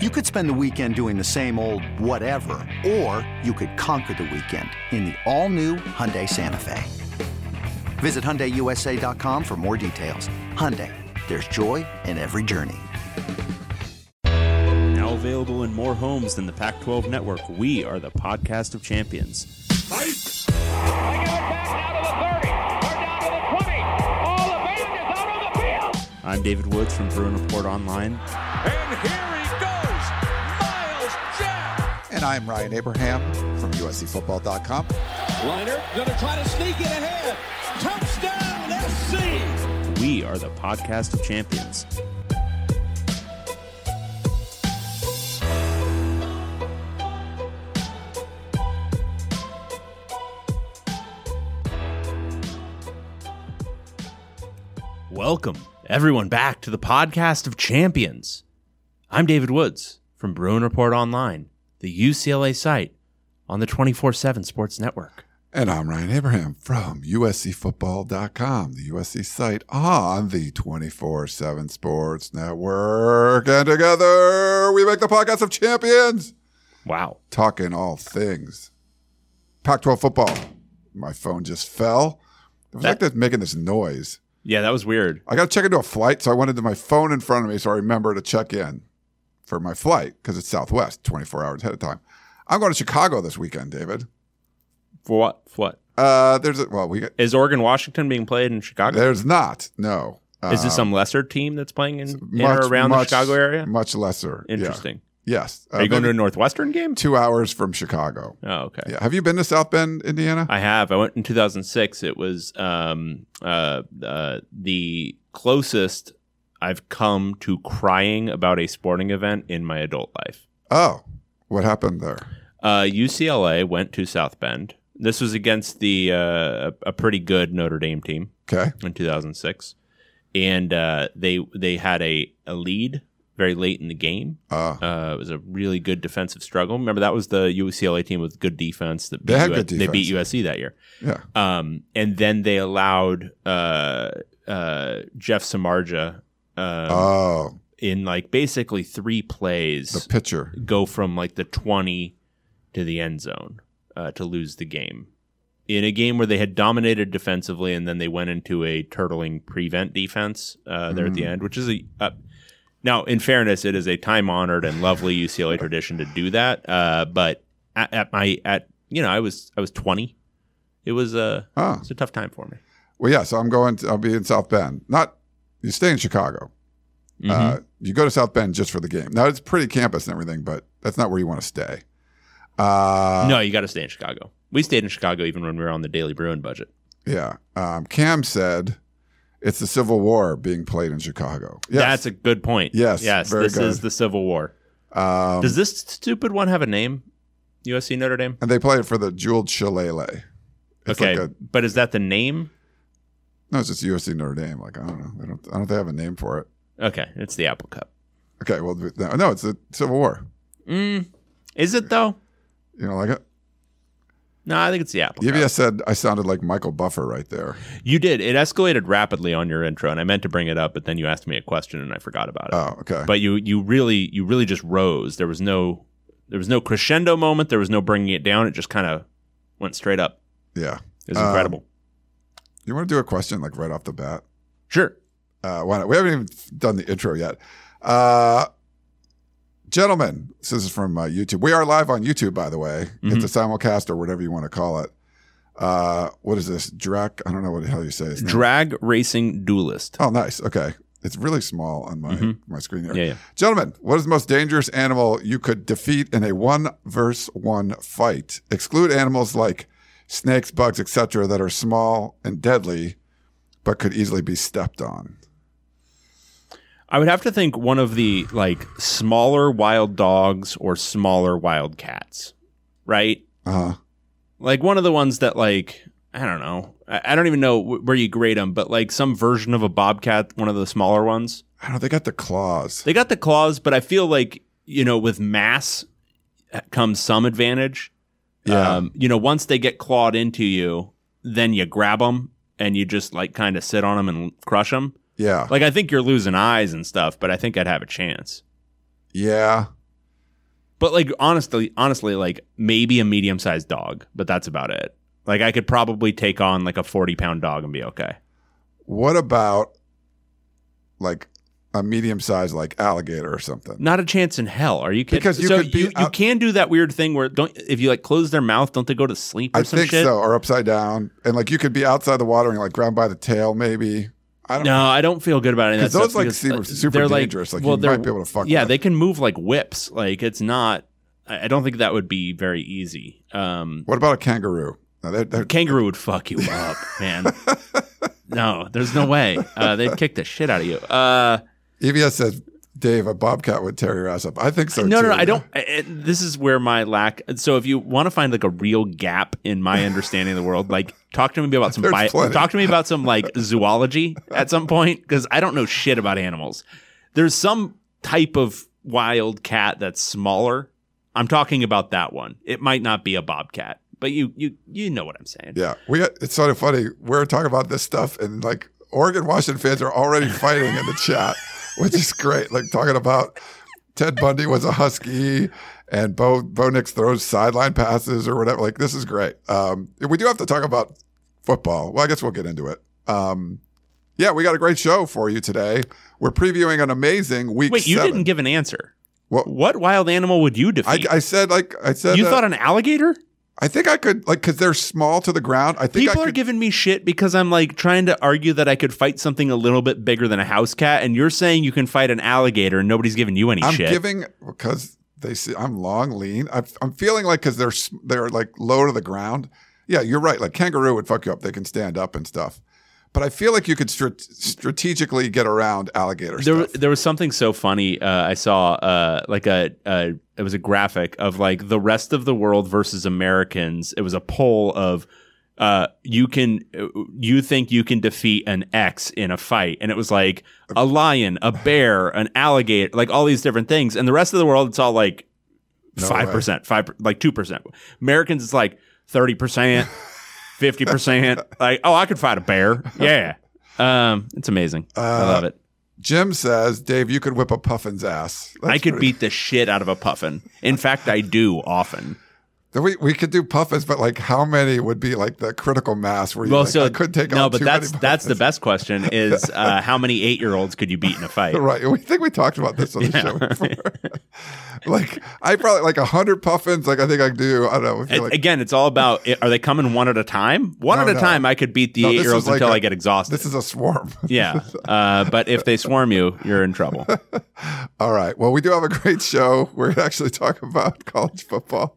You could spend the weekend doing the same old whatever, or you could conquer the weekend in the all-new Hyundai Santa Fe. Visit HyundaiUSA.com for more details. Hyundai, there's joy in every journey. Now available in more homes than the Pac 12 network, we are the podcast of champions. They give it back now to the 30, or down to the 20. All the band is out on the field. I'm David Woods from Bruin Report Online. And here And I'm Ryan Abraham from USCFootball.com. Leinart gonna try to sneak it ahead. Touchdown, SC. We are the podcast of champions. Welcome, everyone, back to the podcast of champions. I'm David Woods from Bruin Report Online, the UCLA site on the 24 7 Sports Network. And I'm Ryan Abraham from USCFootball.com, the USC site on the 24 7 Sports Network. And together we make the podcast of champions, Wow. talking all things Pac 12 football. My phone just fell. It was like That- this, making this noise. Yeah, that was weird. I got to check into a flight, so I went into my phone in front of me so I remember to check in for my flight because it's Southwest, 24 hours ahead of time. I'm going to Chicago this weekend, David. For what? For what? Uh, there's a, well, we got, Is Oregon Washington being played in Chicago? there's not, no. Is this Uh, some lesser team that's playing in, in or around much- the Chicago area? Much lesser. Yeah. Interesting. Yes. Are you going to a Northwestern game? two hours from Chicago? Oh, okay. Yeah. Have you been to South Bend, Indiana? I have. I went in 2006. It was um, uh, uh, the closest I've come to crying about a sporting event in my adult life. oh, what happened there? Uh, UCLA went to South Bend. This was against the uh, a pretty good Notre Dame team. Okay. in 2006, and uh, they they had a, a lead very late in the game. Uh, Uh, it was a really good defensive struggle. Remember that was the UCLA team with good defense that beat They had US good they beat. USC that year. yeah. Um, and then they allowed uh, uh, Jeff Samardzija um, Oh, in like basically three plays the pitcher. go from like the 20 to the end zone uh, to lose the game. In a game where they had dominated defensively, and then they went into a turtling prevent defense uh, there at the end, which is a. Uh, now, in fairness, it is a time honored and lovely UCLA tradition to do that. Uh, but at, at my at you know I was I was twenty. It was a Oh. it's a tough time for me. Well, yeah. So I'm going. To, I'll be in South Bend. Not you stay in Chicago. Mm-hmm. Uh, you go to South Bend just for the game. Now it's pretty campus and everything, but that's not where you want to stay. Uh, no, you got to stay in Chicago. We stayed in Chicago even when we were on the Daily Bruin budget. Yeah. Um, Cam said it's the Civil War being played in Chicago. Yes. That's a good point. Yes, yes. this is the Civil War. um, Does this stupid one have a name? USC Notre Dame. and they play it for the Jeweled Shillelagh. It's okay, like a, but is that the name? No, it's just USC Notre Dame. Like I don't know. They don't. I don't think they have a name for it. Okay, it's the Apple Cup. Okay. Well, no, no it's the Civil War. Mm, is it though? You know, like it. No, I think it's the Apple Cup. said I sounded like Michael Buffer right there. You did. It escalated rapidly on your intro, and I meant to bring it up, but then you asked me a question, and I forgot about it. Oh, okay. But you, you really, you really just rose. There was no, there was no crescendo moment. There was no bringing it down. It just kind of went straight up. yeah. It was Um, incredible. You want to do a question like right off the bat? Sure. Uh, why not? We haven't even done the intro yet. Uh, gentlemen, this is from uh, YouTube. We are live on YouTube, by the way. It's a simulcast or whatever you want to call it. Uh, what is this? Drac? I don't know what the hell you say. his. Drag racing duelist. Oh, nice. Okay. It's really small on my, my screen there. Yeah, yeah. Gentlemen, what is the most dangerous animal you could defeat in a one versus one fight? Exclude animals like snakes, bugs, etc., that are small and deadly, but could easily be stepped on. I would have to think one of the like smaller wild dogs or smaller wild cats, right? Uh huh. Like one of the ones that like I don't know. I, I don't even know wh- where you grade them, but like some version of a bobcat, one of the smaller ones. I don't know. They got the claws. They got the claws, but I feel like you know with mass comes some advantage. Yeah. Um, you know, once they get clawed into you, then you grab them and you just like kind of sit on them and crush them. yeah. Like I think you're losing eyes and stuff, but I think I'd have a chance. yeah. But like honestly, honestly, like maybe a medium sized dog, but that's about it. Like I could probably take on like a forty pound dog and be okay. What about like a medium sized like alligator or something? Not a chance in hell. Are you kidding? Because you so could be you, you can do that weird thing where don't if you like close their mouth, don't they go to sleep or I think shit? so, or upside down, and like you could be outside the water and like ground by the tail, maybe. I don't. No, I don't feel good about 'Cause those, stuff like, because, seem uh, super dangerous. Like, you they're- might be able to fuck Yeah, with. they can move like whips. Like it's not. I I don't think that would be very easy. Um, What about a kangaroo? No, they're, they're, kangaroo would fuck you up, man. no, there's no way. Uh, they'd kick the shit out of you. Uh, EVS says, Dave, a bobcat would tear your ass up. I think so. no, no, too. no, I don't. I- this is where my lack. So if you want to find like a real gap in my understanding of the world, like talk to me about some bio, talk to me about some like zoology at some point because I don't know shit about animals. There's some type of wild cat that's smaller. I'm talking about that one. It might not be a bobcat, but you you you know what I'm saying. Yeah, we. It's sort of funny. We're talking about this stuff, and like Oregon Washington fans are already fighting in the chat, which is great. Like talking about Ted Bundy was a husky, and Bo Bo Nix throws sideline passes or whatever. Like this is great. Um, we do have to talk about football. Well, I guess we'll get into it. Um, yeah, we got a great show for you today. We're previewing an amazing week. Wait, you seven. didn't give an answer. What- What wild animal would you I, defeat? I said like I said. you uh, thought an alligator? I think I could like because they're small to the ground. I think People I are could, giving me shit because I'm like trying to argue that I could fight something a little bit bigger than a house cat, and you're saying you can fight an alligator, and nobody's giving you any shit. I'm shit. giving because they see I'm long, lean. I'm, I'm feeling like because they're they're like low to the ground. Yeah, you're right. Like kangaroo would fuck you up. They can stand up and stuff. But I feel like you could strat- strategically get around alligator there, stuff. there was something so funny. Uh, I saw uh, like a, a it was a graphic of like the rest of the world versus Americans. It was a poll of uh, you can you think you can defeat an X in a fight, and it was like a lion, a bear, an alligator, like all these different things. And the rest of the world, it's all like five percent, five like two percent. Americans, it's like thirty percent, fifty percent. Like, oh, I could fight a bear. Yeah, um, it's amazing. I love it. Jim says, Dave, you could whip a puffin's ass. That's I could pretty- beat the shit out of a puffin. In fact, I do often. We, we could do puffins, but like how many would be like the critical mass where you Well, like, so I could take no, but that's that's the best question is uh, how many eight year olds could you beat in a fight? Right. We think we talked about this on the show before. like I probably like a hundred puffins. Like I think I do. I don't know. I feel A- like Again, it's all about are they coming one at a time? One No, at a no. time, I could beat the No, eight year olds like until a- I get exhausted. this is a swarm. yeah, uh, but if they swarm you, you're in trouble. All right. Well, we do have a great show. We're actually talking about college football.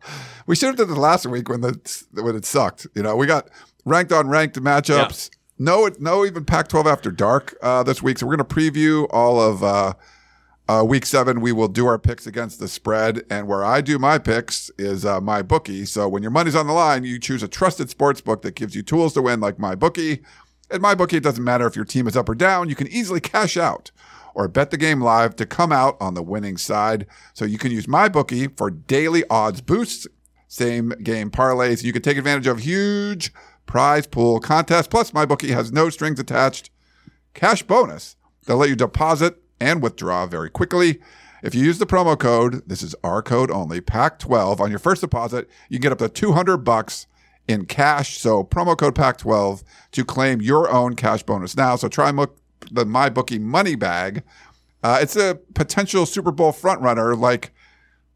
We should have done this last week when the when it sucked. You know, we got ranked on ranked matchups. No, no, even Pac-12 after dark uh, this week. So we're going to preview all of uh, uh, week seven. We will do our picks against the spread, and where I do my picks is uh, my bookie. So when your money's on the line, you choose a trusted sports book that gives you tools to win, like my bookie. At my bookie, it doesn't matter if your team is up or down. You can easily cash out or bet the game live to come out on the winning side. So you can use my bookie for daily odds boosts, same game parlays. You can take advantage of huge prize pool contests. Plus, my bookie has no strings attached cash bonus. They'll let you deposit and withdraw very quickly. If you use the promo code, this is our code only, PAC12 on your first deposit, you can get up to 200 bucks in cash. So promo code PAC12 to claim your own cash bonus now. So try mo- the MyBookie money bag. Uh, it's a potential Super Bowl front runner like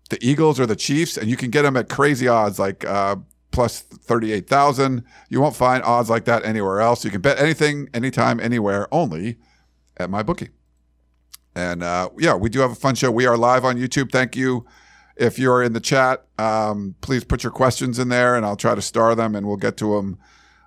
the Eagles or the Chiefs, and you can get them at crazy odds like uh, plus 38,000. You won't find odds like that anywhere else. You can bet anything, anytime, anywhere, only at my bookie. And uh, yeah, we do have a fun show. We are live on YouTube. Thank you. If you're in the chat, um, please put your questions in there and I'll try to star them and we'll get to them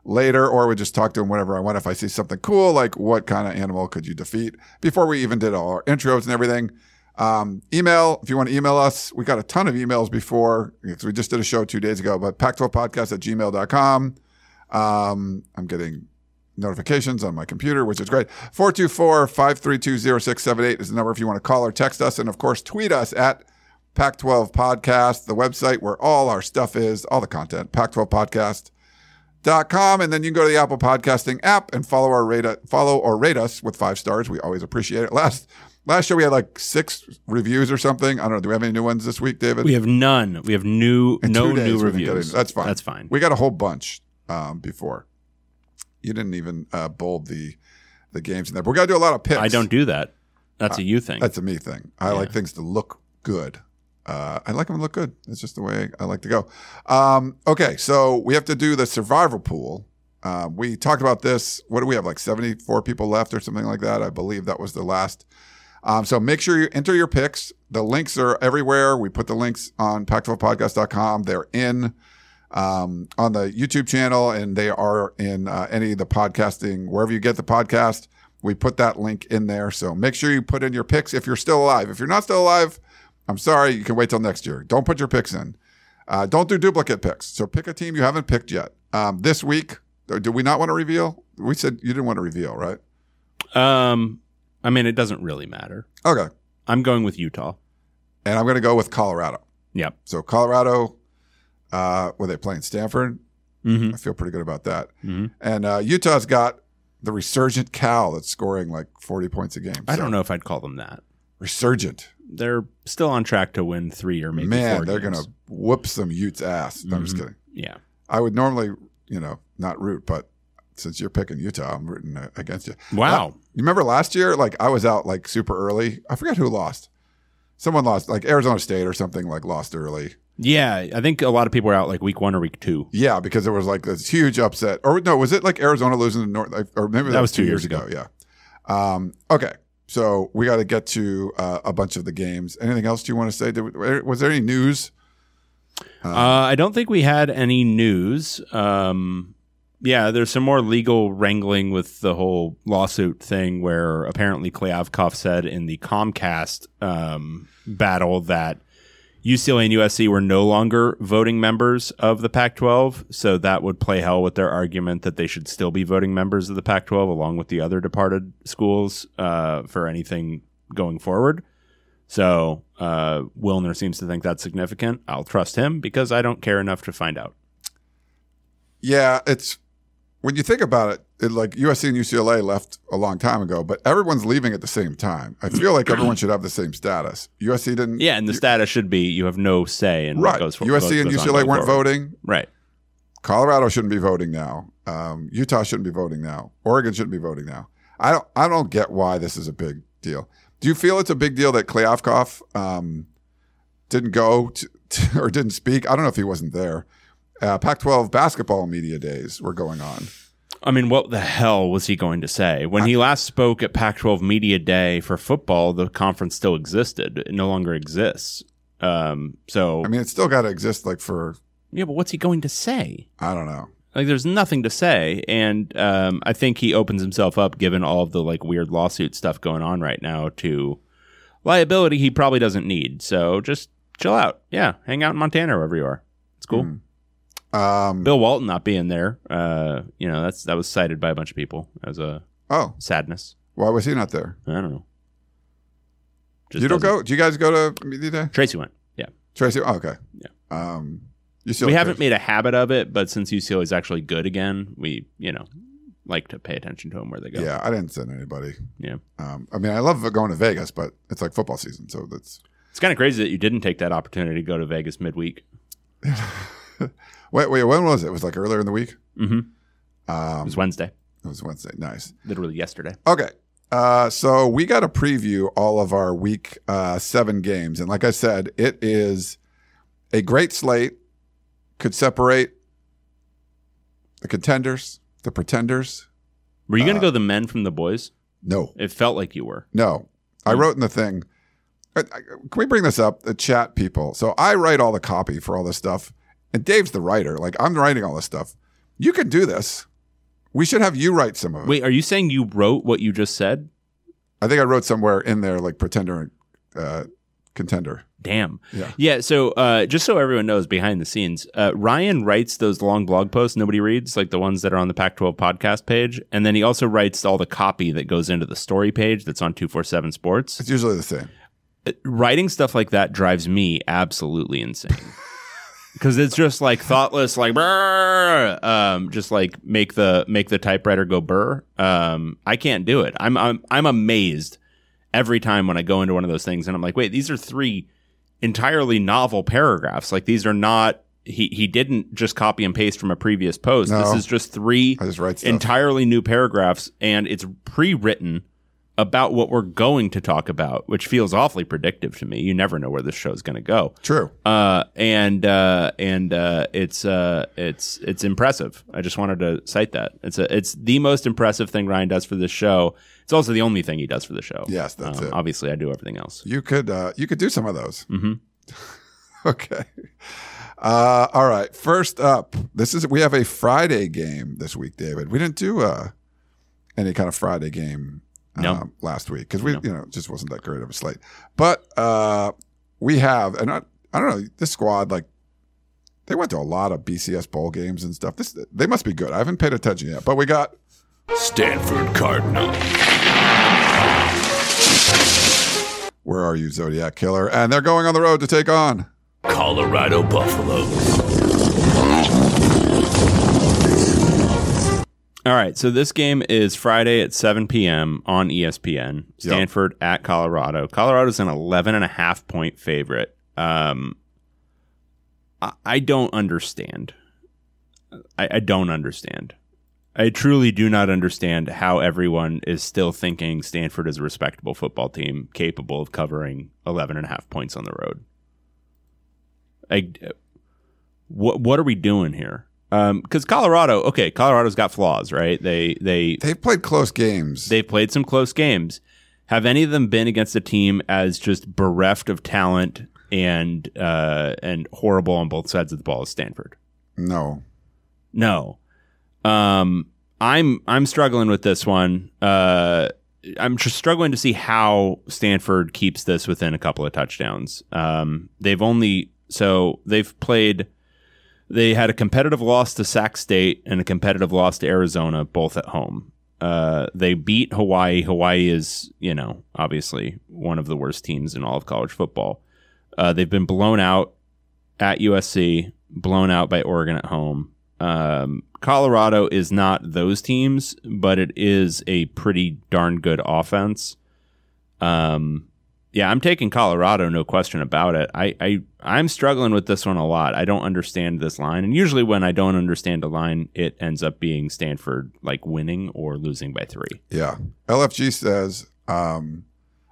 later or we just talk to them whenever I want. If I see something cool, like what kind of animal could you defeat before we even did all our intros and everything. Um, email, if you want to email us, we got a ton of emails before because we just did a show two days ago, but pac12podcast at gmail.com. Um, I'm getting notifications on my computer, which is great. 424-532-0678 is the number if you want to call or text us. And of course, tweet us at Pac12 Podcast, the website where all our stuff is, all the content, Pac12podcast.com. And then you can go to the Apple Podcasting app and follow our rate, follow or rate us with five stars. We always appreciate it. Last last year we had like six reviews or something. I don't know. Do we have any new ones this week, David? We have none. We have new In no new we didn't get reviews. That's fine. That's fine. We got a whole bunch um, before. You didn't even uh, bold the the games in there. But we got to do a lot of picks. I don't do that. That's a you thing. That's a me thing. I like things to look good. Uh, I like them to look good. It's just the way I like to go. Um, okay, so we have to do the survival pool. Uh, we talked about this. What do we have? Like 74 people left or something like that. I believe that was the last. Um, so make sure you enter your picks. The links are everywhere. We put the links on pac12podcast.com. They're in um, on the YouTube channel and they are in uh, any of the podcasting, wherever you get the podcast. We put that link in there. So make sure you put in your picks if you're still alive. If you're not still alive, I'm sorry, you can wait till next year. Don't put your picks in. Uh, don't do duplicate picks. So pick a team you haven't picked yet. Um, this week, uh, do we not want to reveal? We said you didn't want to reveal, right? um, I mean, it doesn't really matter. Okay. I'm going with Utah. And I'm going to go with Colorado. Yep. So Colorado, uh, were they playing Stanford? Mm-hmm. I feel pretty good about that. Mhm. And uh, Utah's got the resurgent Cal that's scoring like 40 points a game. I don't know if I'd call them that. Resurgent. They're still on track to win three or maybe Man, they're going to whoop some Utes ass. No, I'm just Mhm. kidding. Yeah. I would normally, you know, not root, but since you're picking Utah, I'm rooting uh, against you. Wow. Uh, you remember last year? Like I was out like super early. I forget who lost. Someone lost, like Arizona State or something, like lost early. Yeah, I think a lot of people were out like week one or week two. Yeah, because there was like this huge upset. Or no, was it like Arizona losing to North? like, Or maybe that, was two years ago. Yeah. Um, okay, so we got to get to uh, a bunch of the games. Anything else do you want to say? Did, was there any news? Uh, I don't think we had any news. Um, yeah, there's some more legal wrangling with the whole lawsuit thing where apparently Kliavkoff said in the Comcast um, battle that UCLA and USC were no longer voting members of the Pac 12. So that would play hell with their argument that they should still be voting members of the Pac 12 along with the other departed schools uh, for anything going forward. So uh, Wilner seems to think that's significant. I'll trust him because I don't care enough to find out. Yeah, it's when you think about it, it, like USC and UCLA left a long time ago, but everyone's leaving at the same time. I feel like everyone should have the same status. USC didn't. Yeah, and the status should be you have no say in right. what goes for, USC and UCLA weren't forward. voting. Right. Colorado shouldn't be voting now. Um, Utah shouldn't be voting now. Oregon shouldn't be voting now. I don't. I don't get why this is a big deal. Do you feel it's a big deal that Kliavkoff um, didn't go to, to, or didn't speak? I don't know if he wasn't there. Uh, Pac-12 basketball media days were going on. I mean, what the hell was he going to say? When he last spoke at Pac 12 Media Day for football, the conference still existed. It no longer exists. Um, so, I mean, it's still got to exist. Like for yeah, but what's he going to say? I don't know. Like, there's nothing to say. And um, I think he opens himself up, given all of the like weird lawsuit stuff going on right now, to liability he probably doesn't need. So just chill out. Yeah, hang out in Montana wherever you are. It's cool. Mm. Um, Bill Walton not being there, uh, you know, that's that was cited by a bunch of people as a oh, sadness. why was he not there? I don't know. Just you don't doesn't- go? Do you guys go to media day? Tracy went. Yeah, Tracy? Oh, okay. Yeah. Um, we haven't made a habit of it, but since UCLA is actually good again, we you know like to pay attention to them where they go. Yeah, I didn't send anybody. yeah. Um, I mean, I love going to Vegas, but it's like football season, so that's. It's kind of crazy that you didn't take that opportunity to go to Vegas midweek. Wait, wait, when was it? It was like earlier in the week. Mm-hmm. It Um, was Wednesday, it was Wednesday. Nice. literally yesterday. Okay. Uh, so we got to preview all of our week uh, seven games. And like I said, it is a great slate. Could separate the contenders, the pretenders. Were you going to Uh, go the men from the boys? No, It felt like you were. no. I Hmm. wrote in the thing. Can we bring this up? The chat people. So I write all the copy for all this stuff, and Dave's the writer. Like I'm writing all this stuff. You can do this. We should have you write some of it. Wait, are you saying you wrote what you just said? I think I wrote somewhere in there like pretender and uh, contender. Damn. Yeah. Yeah. So, uh, just so everyone knows behind the scenes, uh, Ryan writes those long blog posts nobody reads, like the ones that are on the Pac 12 podcast page. And then he also writes all the copy that goes into the story page that's on 247 Sports. It's usually the same. Uh, Writing stuff like that drives me absolutely insane. Because it's just like thoughtless, like brr, um, just like make the make the typewriter go burr. Um, I can't do it. I'm I'm I'm amazed every time when I go into one of those things and I'm like, wait, these are three entirely novel paragraphs. Like these are not he he didn't just copy and paste from a previous post. No. This is just three just entirely new paragraphs and it's pre-written about what we're going to talk about, which feels awfully predictive to me. You never know where this show's going to go. True. Uh, and uh, and uh, it's uh, it's it's impressive. I just wanted to cite that. It's a it's the most impressive thing Ryan does for this show. It's also the only thing he does for the show. Yes, that's Um, it. Obviously, I do everything else. You could uh, you could do some of those. hmm Okay. Uh, all right. First up, this is we have a Friday game this week, David. We didn't do uh, any kind of Friday game No. um, last week because we, you know, just wasn't that great of a slate. But uh, we have, and I, I don't know, this squad like they went to a lot of BCS bowl games and stuff. This they must be good. I haven't paid attention yet, but we got Stanford Cardinal. where are you, Zodiac Killer? And they're going on the road to take on. Colorado Buffaloes. All right, so this game is Friday at 7 p.m. on ESPN. Stanford at Colorado. Colorado's an 11 and a half point favorite. Um, I, I don't understand. I, I don't understand. I truly do not understand how everyone is still thinking Stanford is a respectable football team capable of covering 11 and a half points on the road. I, what what are we doing here? Because Colorado, okay, Colorado's got flaws, right? They they They've played close games. they've played some close games. Have any of them been against a team as just bereft of talent and uh, and horrible on both sides of the ball as Stanford? no. No. Um, I'm I'm struggling with this one. Uh, I'm just struggling to see how Stanford keeps this within a couple of touchdowns. Um, they've only so they've played. They had a competitive loss to Sac State and a competitive loss to Arizona, both at home. Uh, they beat Hawaii. Hawaii is, you know, obviously one of the worst teams in all of college football. Uh, they've been blown out at USC, blown out by Oregon at home. Um, Colorado is not those teams, but it is a pretty darn good offense. Um, yeah, I'm taking Colorado, no question about it. I, I I'm struggling with this one a lot. I don't understand this line, and usually when I don't understand a line, it ends up being Stanford like winning or losing by three. Yeah. LFG says, um,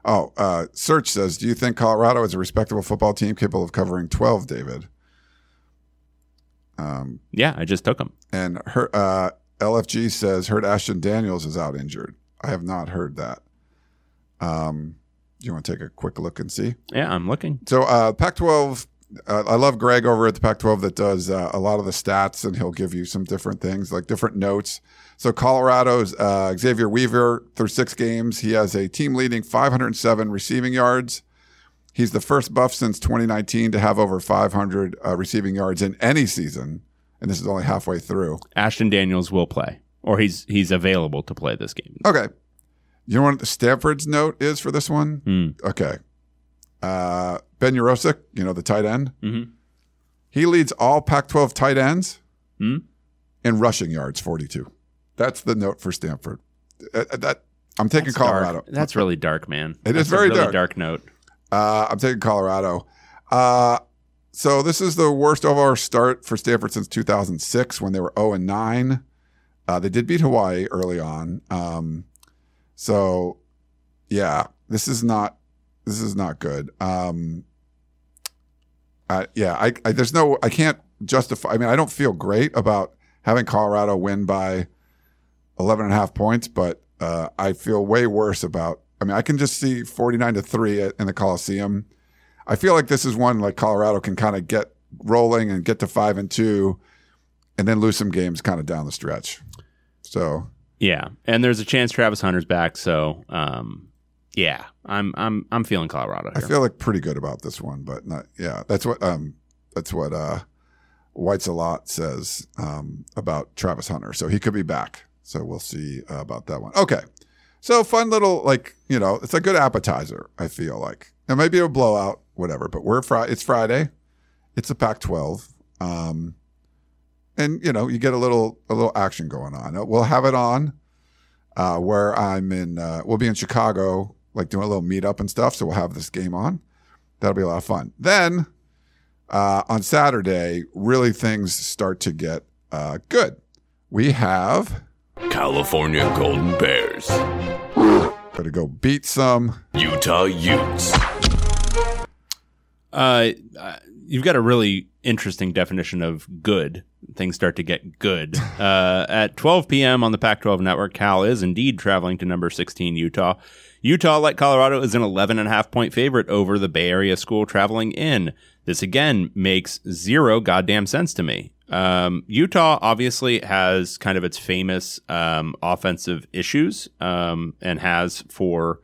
oh, uh, Search says, do you think Colorado is a respectable football team capable of covering 12, David? Um, Yeah, I just took them. and her, uh, LFG says, heard Ashton Daniels is out injured. I have not heard that. Um, you want to take a quick look and see? Yeah, I'm looking. So, uh, Pac 12, uh, I love Greg over at the Pac 12 that does uh, a lot of the stats and he'll give you some different things, like different notes. So, Colorado's uh, Xavier Weaver, through six games, he has a team leading 507 receiving yards. He's the first buff since 2019 to have over 500 uh, receiving yards in any season. And this is only halfway through. Ashton Daniels will play, or he's he's available to play this game. Okay. You know what the Stanford's note is for this one? Hmm. Okay. Uh, ben Yurosek, you know, the tight end. Mhm. He leads all Pac 12 tight ends Hmm? in rushing yards, 42. That's the note for Stanford. Uh, uh, that I'm taking That's Colorado. Dark. That's really dark, man. It is That's a very really dark. dark note. Uh, I'm taking Colorado. Uh, so this is the worst overall start for Stanford since 2006 when they were 0 and 9. Uh, they did beat Hawaii early on. Um, so yeah, this is not this is not good. Um, uh, yeah, I, I there's no I can't justify. I mean, I don't feel great about having Colorado win by 11 and a half points, but uh, I feel way worse about. I mean, I can just see 49 to three in the Coliseum. I feel like this is one like Colorado can kind of get rolling and get to five and two, and then lose some games kind of down the stretch. So Yeah, and there's a chance Travis Hunter's back, so um, yeah, I'm I'm I'm feeling Colorado I feel like pretty good about this one, but not. Yeah, that's what um, that's what uh, White's a lot says um, about Travis Hunter. So he could be back. So we'll see uh, about that one. Okay, so fun little like you know it's a good appetizer. I feel like it might be a blowout, whatever. But we're Friday. It's Friday. It's a Pac-12. Um, and you know you get a little a little action going on. We'll have it on uh, where I'm in. Uh, we'll be in Chicago like doing a little meetup and stuff. So we'll have this game on. That'll be a lot of fun. Then uh, on Saturday, really things start to get uh, good. We have California Golden Bears. got to go beat some. Utah Utes. Uh, uh, you've got a really interesting definition of good. Things start to get good. Uh, at 12 p.m. on the Pac 12 network, Cal is indeed traveling to number 16, Utah. Utah, like Colorado, is an 11 and a half point favorite over the Bay Area school traveling in. This again makes zero goddamn sense to me. Um, Utah obviously has kind of its famous um, offensive issues um, and has for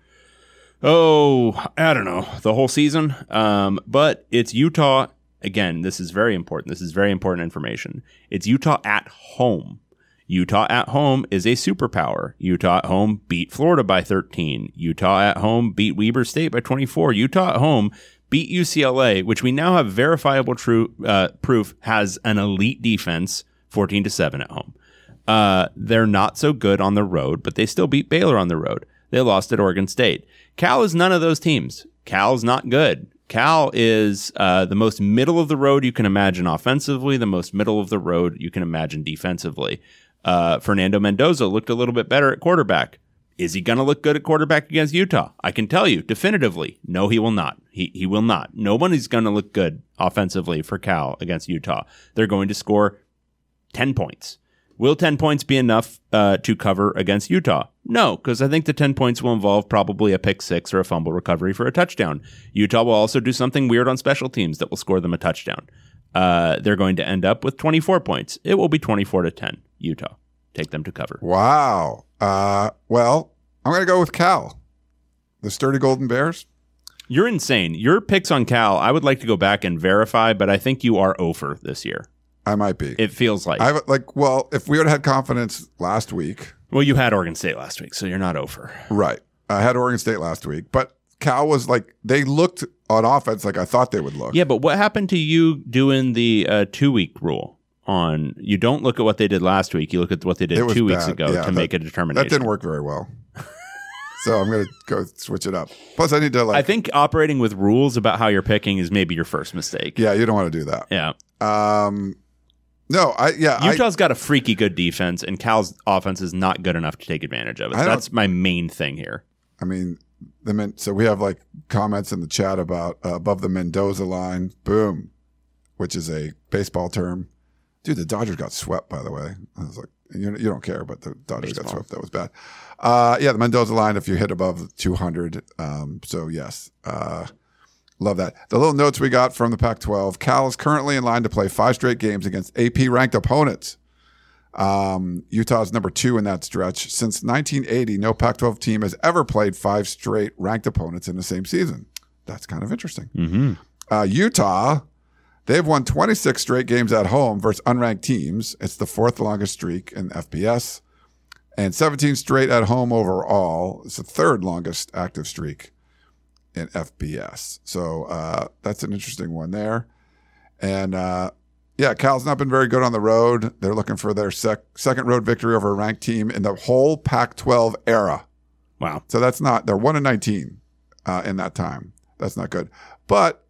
oh, I don't know, the whole season. Um, but it's Utah. Again, this is very important. This is very important information. It's Utah at home. Utah at home is a superpower. Utah at home beat Florida by 13. Utah at home beat Weber State by 24. Utah at home beat UCLA, which we now have verifiable true uh, proof has an elite defense, 14 to 7 at home. Uh, they're not so good on the road, but they still beat Baylor on the road. They lost at Oregon State. Cal is none of those teams. Cal's not good. Cal is uh, the most middle of the road you can imagine offensively, the most middle of the road you can imagine defensively. Uh, Fernando Mendoza looked a little bit better at quarterback. Is he going to look good at quarterback against Utah? I can tell you definitively, no, he will not. He, he will not. Nobody's going to look good offensively for Cal against Utah. They're going to score 10 points. Will 10 points be enough uh, to cover against Utah? No, because I think the 10 points will involve probably a pick six or a fumble recovery for a touchdown. Utah will also do something weird on special teams that will score them a touchdown. Uh, they're going to end up with 24 points. It will be 24 to 10. Utah. Take them to cover. Wow. Uh, well, I'm going to go with Cal, the sturdy Golden Bears. You're insane. Your picks on Cal, I would like to go back and verify, but I think you are over this year. I might be. It feels like. I like. Well, if we would have had confidence last week, well, you had Oregon State last week, so you're not over. right? I had Oregon State last week, but Cal was like they looked on offense like I thought they would look. Yeah, but what happened to you doing the uh, two week rule? On you don't look at what they did last week. You look at what they did It was two weeks bad. ago Yeah, to that- make a determination. That didn't work very well. so I'm going to go switch it up. Plus, I need to like. I think operating with rules about how you're picking is maybe your first mistake. yeah, you don't want to do that. Yeah. Um, no, I yeah, I, Utah's got a freaky good defense, and Cal's offense is not good enough to take advantage of it. I don't- That's my main thing here. I mean, the men, so we have like comments in the chat about uh, above the Mendoza line, boom, which is a baseball term. Dude, the Dodgers got swept, by the way. I was like, you, you don't care, but the Dodgers got swept. That was bad. Uh, yeah, the Mendoza line, if you hit above 200. Um, so, yes, uh, love that. The little notes we got from the Pac 12 Cal is currently in line to play five straight games against AP ranked opponents. Um, Utah's number two in that stretch. Since 1980, no Pac 12 team has ever played five straight ranked opponents in the same season. That's kind of interesting. Mm-hmm. Uh, Utah, they've won 26 straight games at home versus unranked teams. It's the fourth longest streak in FBS, and 17 straight at home overall. It's the third longest active streak in FBS. So uh, that's an interesting one there. And uh, yeah, Cal's not been very good on the road. They're looking for their sec- second road victory over a ranked team in the whole Pac 12 era. Wow. So that's not, they're 1 and 19 uh, in that time. That's not good. But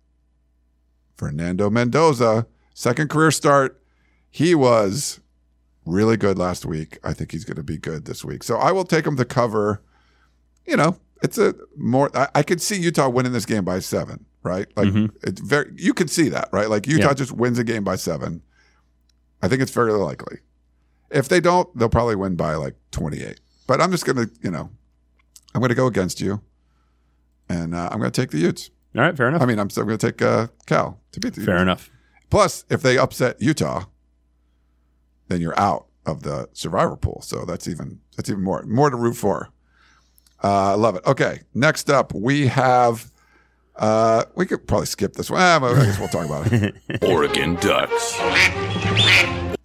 Fernando Mendoza, second career start, he was really good last week. I think he's going to be good this week. So I will take him to cover. You know, it's a more, I, I could see Utah winning this game by seven, right? Like, Mhm. it's very, you could see that, right? Like, Utah Yeah. just wins a game by seven. I think it's fairly likely. If they don't, they'll probably win by like 28. But I'm just going to, you know, I'm going to go against you. And uh, I'm going to take the Utes. All right. Fair enough. I mean, I'm still going to take uh, Cal to beat the fair Utes. enough. Plus, if they upset Utah, then you're out of the survivor pool. So that's even that's even more more to root for. Uh, I love it. Okay, next up we have. Uh, we could probably skip this one. Ah, I guess we'll talk about it. Oregon Ducks.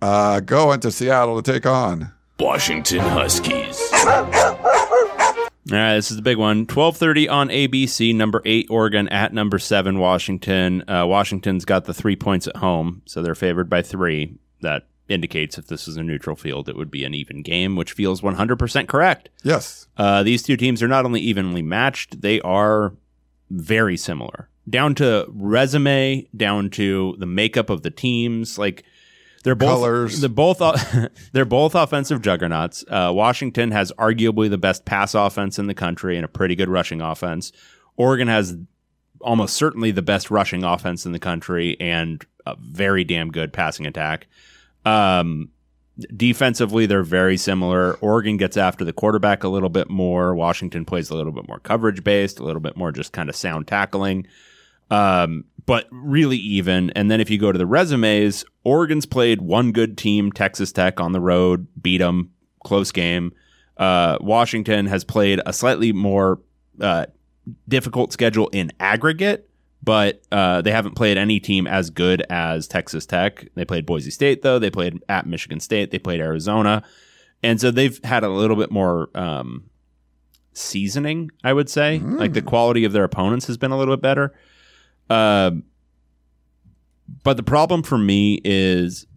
Uh, going to Seattle to take on. Washington Huskies. All right, this is the big one. Twelve thirty on ABC. Number eight Oregon at number seven Washington. Uh, Washington's got the three points at home, so they're favored by three. That indicates if this is a neutral field, it would be an even game, which feels 100% correct. Yes. Uh, these two teams are not only evenly matched, they are very similar. Down to resume, down to the makeup of the teams. Like they're both Colors. they're both they're both offensive juggernauts. Uh, Washington has arguably the best pass offense in the country and a pretty good rushing offense. Oregon has almost certainly the best rushing offense in the country and a very damn good passing attack. Um, defensively, they're very similar. Oregon gets after the quarterback a little bit more. Washington plays a little bit more coverage based, a little bit more just kind of sound tackling. Um, but really even. And then if you go to the resumes, Oregon's played one good team, Texas Tech on the road, beat them, close game. Uh, Washington has played a slightly more uh, difficult schedule in aggregate, but uh, they haven't played any team as good as Texas Tech. They played Boise State, though. They played at Michigan State. They played Arizona. And so they've had a little bit more um, seasoning, I would say. Like the quality of their opponents has been a little bit better. Um, but the problem for me is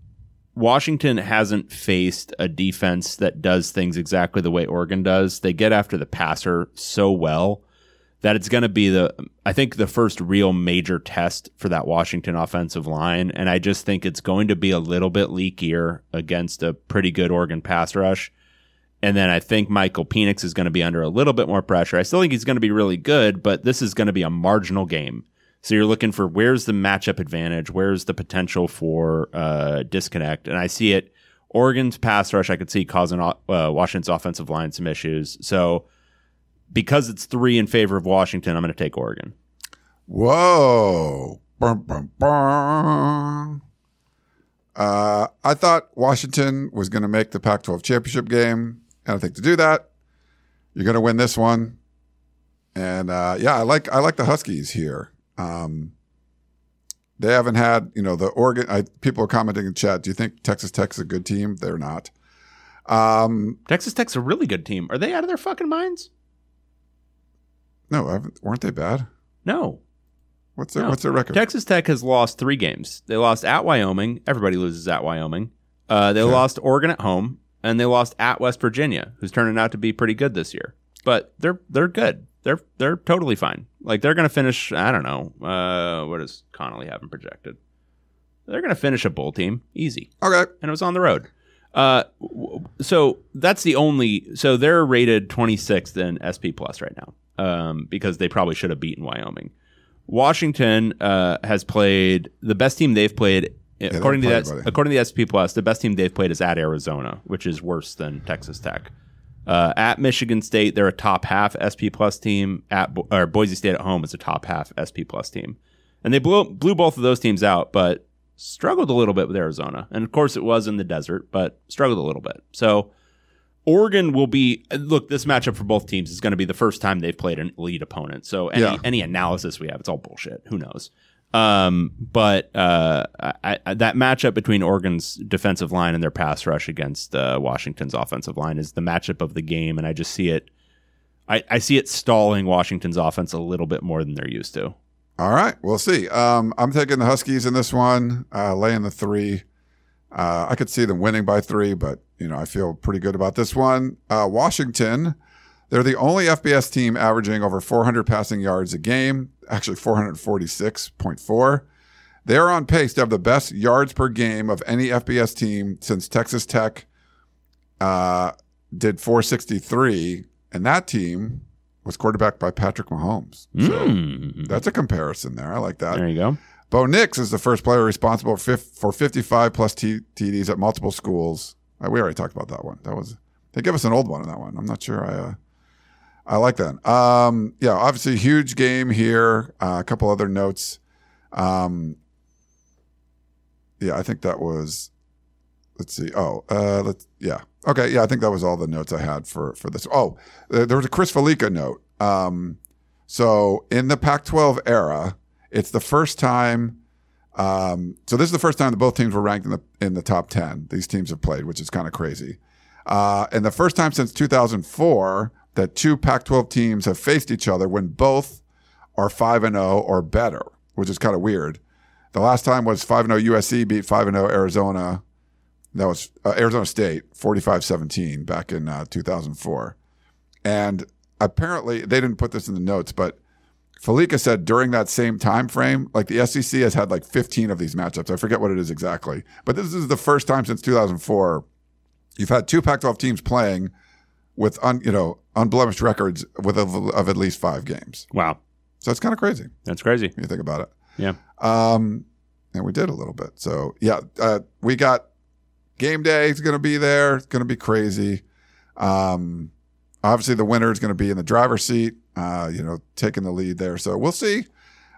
Washington hasn't faced a defense that does things exactly the way Oregon does. They get after the passer so well that it's going to be the I think the first real major test for that Washington offensive line and I just think it's going to be a little bit leakier against a pretty good Oregon pass rush. And then I think Michael Penix is going to be under a little bit more pressure. I still think he's going to be really good, but this is going to be a marginal game. So you're looking for where's the matchup advantage, where's the potential for uh, disconnect, and I see it. Oregon's pass rush, I could see causing uh, Washington's offensive line some issues. So because it's three in favor of Washington, I'm going to take Oregon. Whoa. Bum, bum, bum. Uh, I thought Washington was going to make the Pac 12 championship game. I don't think to do that. You're going to win this one. And uh, yeah, I like I like the Huskies here. Um, they haven't had, you know, the Oregon. I, people are commenting in chat. Do you think Texas Tech's a good team? They're not. Um, Texas Tech's a really good team. Are they out of their fucking minds? No, weren't they bad? No. What's their No. What's their record? Texas Tech has lost three games. They lost at Wyoming. Everybody loses at Wyoming. Uh, they lost Oregon at home, and they lost at West Virginia, who's turning out to be pretty good this year. But they're they're good. They're they're totally fine. Like they're going to finish. I don't know. Uh, what does Connelly have them projected? They're going to finish a bowl team easy okay. and it was on the road. Uh, w- so that's the only. So they're rated 26th in SP Plus right now, um, because they probably should have beaten Wyoming. Washington uh, has played the best team they've played. they according to that, according to the SP Plus, the best team they've played is at Arizona, which is worse than Texas Tech. Uh, at Michigan State, they're a top half SP Plus team. At Bo- or Boise State at home is a top half SP Plus team, and they blew blew both of those teams out, but struggled a little bit with Arizona. And of course, it was in the desert, but struggled a little bit. So Oregon will be look. This matchup for both teams is going to be the first time they've played an elite opponent. So any Yeah. any analysis we have, it's all bullshit. Who knows? Um, but uh, I, I, that matchup between Oregon's defensive line and their pass rush against uh, Washington's offensive line is the matchup of the game, and I just see it. I, I see it stalling Washington's offense a little bit more than they're used to. All right, we'll see. Um, I'm taking the Huskies in this one, uh, laying the three. Uh, I could see them winning by three, but you know I feel pretty good about this one. Uh, Washington, they're the only FBS team averaging over 400 passing yards a game, actually 446.4. They are on pace to have the best yards per game of any FBS team since Texas Tech uh, did 463, and that team was quarterbacked by Patrick Mahomes. So Mm. that's a comparison there. I like that. There you go. Bo Nix is the first player responsible for, 55 plus T- TDs at multiple schools. Uh, we already talked about that one. That was they give us an old one on that one. I'm not sure I uh, I like that. Um, yeah, obviously huge game here. Uh, a couple other notes. Um, yeah, I think that was. Let's see. Oh, uh, let's yeah. Okay, yeah, I think that was all the notes I had for for this. Oh, there was a Chris Fallica note. Um, so in the Pac-12 era, it's the first time. Um, so this is the first time that both teams were ranked in the in the top ten. These teams have played, which is kind of crazy. Uh, and the first time since 2004 that two Pac-12 teams have faced each other when both are five and zero or better, which is kind of weird. The last time was five and zero USC beat five and zero Arizona That was uh, Arizona State, 45-17 back in uh, 2004. And apparently they didn't put this in the notes, but Fallica said during that same time frame, like the SEC has had like 15 of these matchups. I forget what it is exactly, but this is the first time since 2004 you've had two Pac-12 teams playing with un, you know unblemished records with of, of at least five games. Wow, So it's kind of crazy that's crazy. when you think about it. Yeah. Um, and we did a little bit. So yeah, uh, we got game day is going to be there. It's going to be crazy. Um, obviously the winner is going to be in the driver's seat, uh, you know, taking the lead there. So we'll see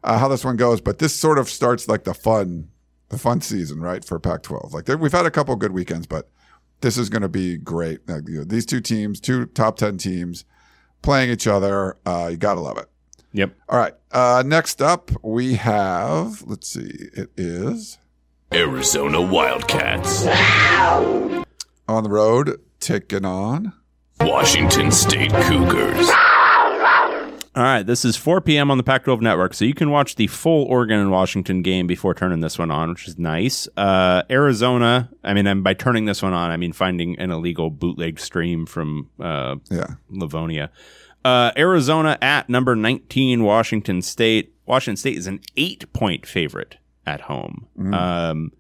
uh, how this one goes. But this sort of starts like the fun, the fun season, right? For Pac-12. Like there, we've had a couple good weekends, but this is going to be great. Like, you know, these two teams, two top 10 teams playing each other. Uh, you got to love it. Yep. All right. Uh, next up, we have, let's see, it is Arizona Wildcats. on the road taking on. Washington State Cougars. All right, this is 4 p.m. on the Pac-12 network, so you can watch the full Oregon and Washington game before turning this one on, which is nice. Uh, Arizona, I mean, and by turning this one on, I mean finding an illegal bootleg stream from uh, Yeah. Livonia. Uh, Arizona at number 19, Washington State. Washington State is an eight-point favorite at home. Um,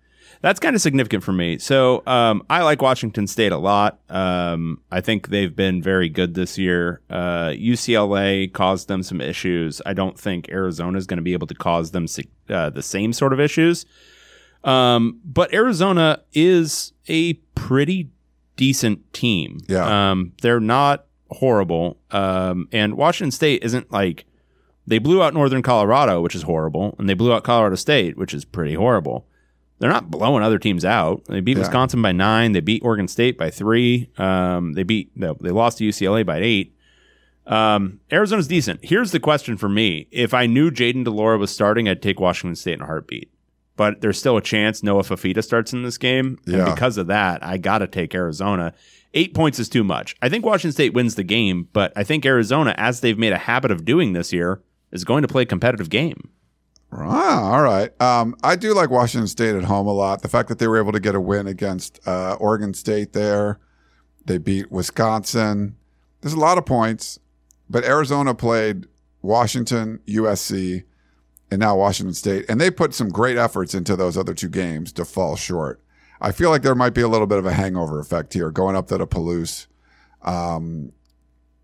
that's kind of significant for me. So um, I like Washington State a lot. Um, I think they've been very good this year. Uh, UCLA caused them some issues. I don't think Arizona is going to be able to cause them uh, the same sort of issues. Um, but Arizona is a pretty decent team. Yeah. Um, they're not horrible. Um, and Washington State isn't like they blew out Northern Colorado, which is horrible, and they blew out Colorado State, which is pretty horrible. They're not blowing other teams out. They beat Yeah. Wisconsin by nine. They beat Oregon State by three. Um, they beat no, they lost to UCLA by eight. Um, Arizona's decent. Here's the question for me: If I knew Jayden de Laura was starting, I'd take Washington State in a heartbeat. But there's still a chance Noah Fifita starts in this game, Yeah. and because of that, I got to take Arizona. Eight points is too much. I think Washington State wins the game, but I think Arizona, as they've made a habit of doing this year, is going to play a competitive game. Ah, all right. Um, I do like Washington State at home a lot. The fact that they were able to get a win against uh, Oregon State there, they beat Wisconsin. There's a lot of points, but Arizona played Washington, USC, and now Washington State, and they put some great efforts into those other two games to fall short. I feel like there might be a little bit of a hangover effect here going up to the Palouse. Um,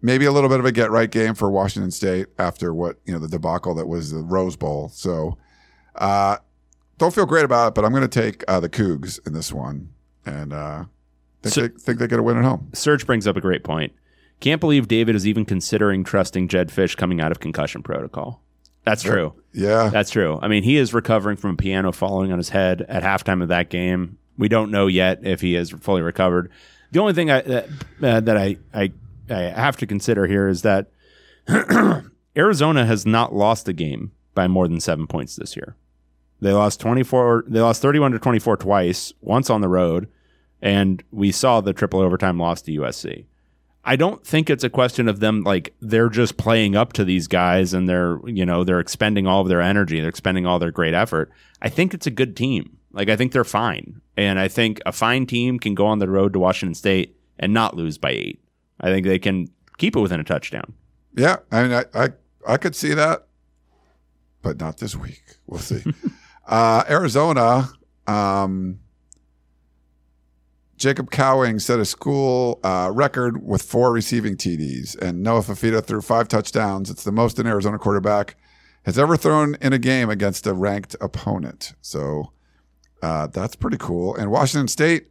maybe a little bit of a get right game for Washington State after what you know the debacle that was the Rose Bowl. So uh, don't feel great about it, but I'm going to take uh, the Cougs in this one, and uh, think, So- they, think they get a win at home. Serge brings up a great point. Can't believe David is even considering trusting Jedd Fisch coming out of concussion protocol. That's true. Yeah, That's true. I mean, he is recovering from a piano falling on his head at halftime of that game. We don't know yet if he is fully recovered. The only thing I, that, uh, that I, I I have to consider here is that Arizona has not lost a game by more than seven points this year. They lost twenty four. They lost thirty one to twenty four twice. Once on the road, and we saw the triple overtime loss to USC. I don't think it's a question of them like they're just playing up to these guys and they're you know they're expending all of their energy, they're expending all their great effort. I think it's a good team. Like I think they're fine, and I think a fine team can go on the road to Washington State and not lose by eight. I think they can keep it within a touchdown. yeah. I mean, I, I I could see that, but not this week. We'll see. uh, Arizona. Um, Jacob Cowing set a school uh, record with four receiving TDs, and Noah Fifita threw five touchdowns. It's the most an Arizona quarterback has ever thrown in a game against a ranked opponent. So uh, that's pretty cool. And Washington State,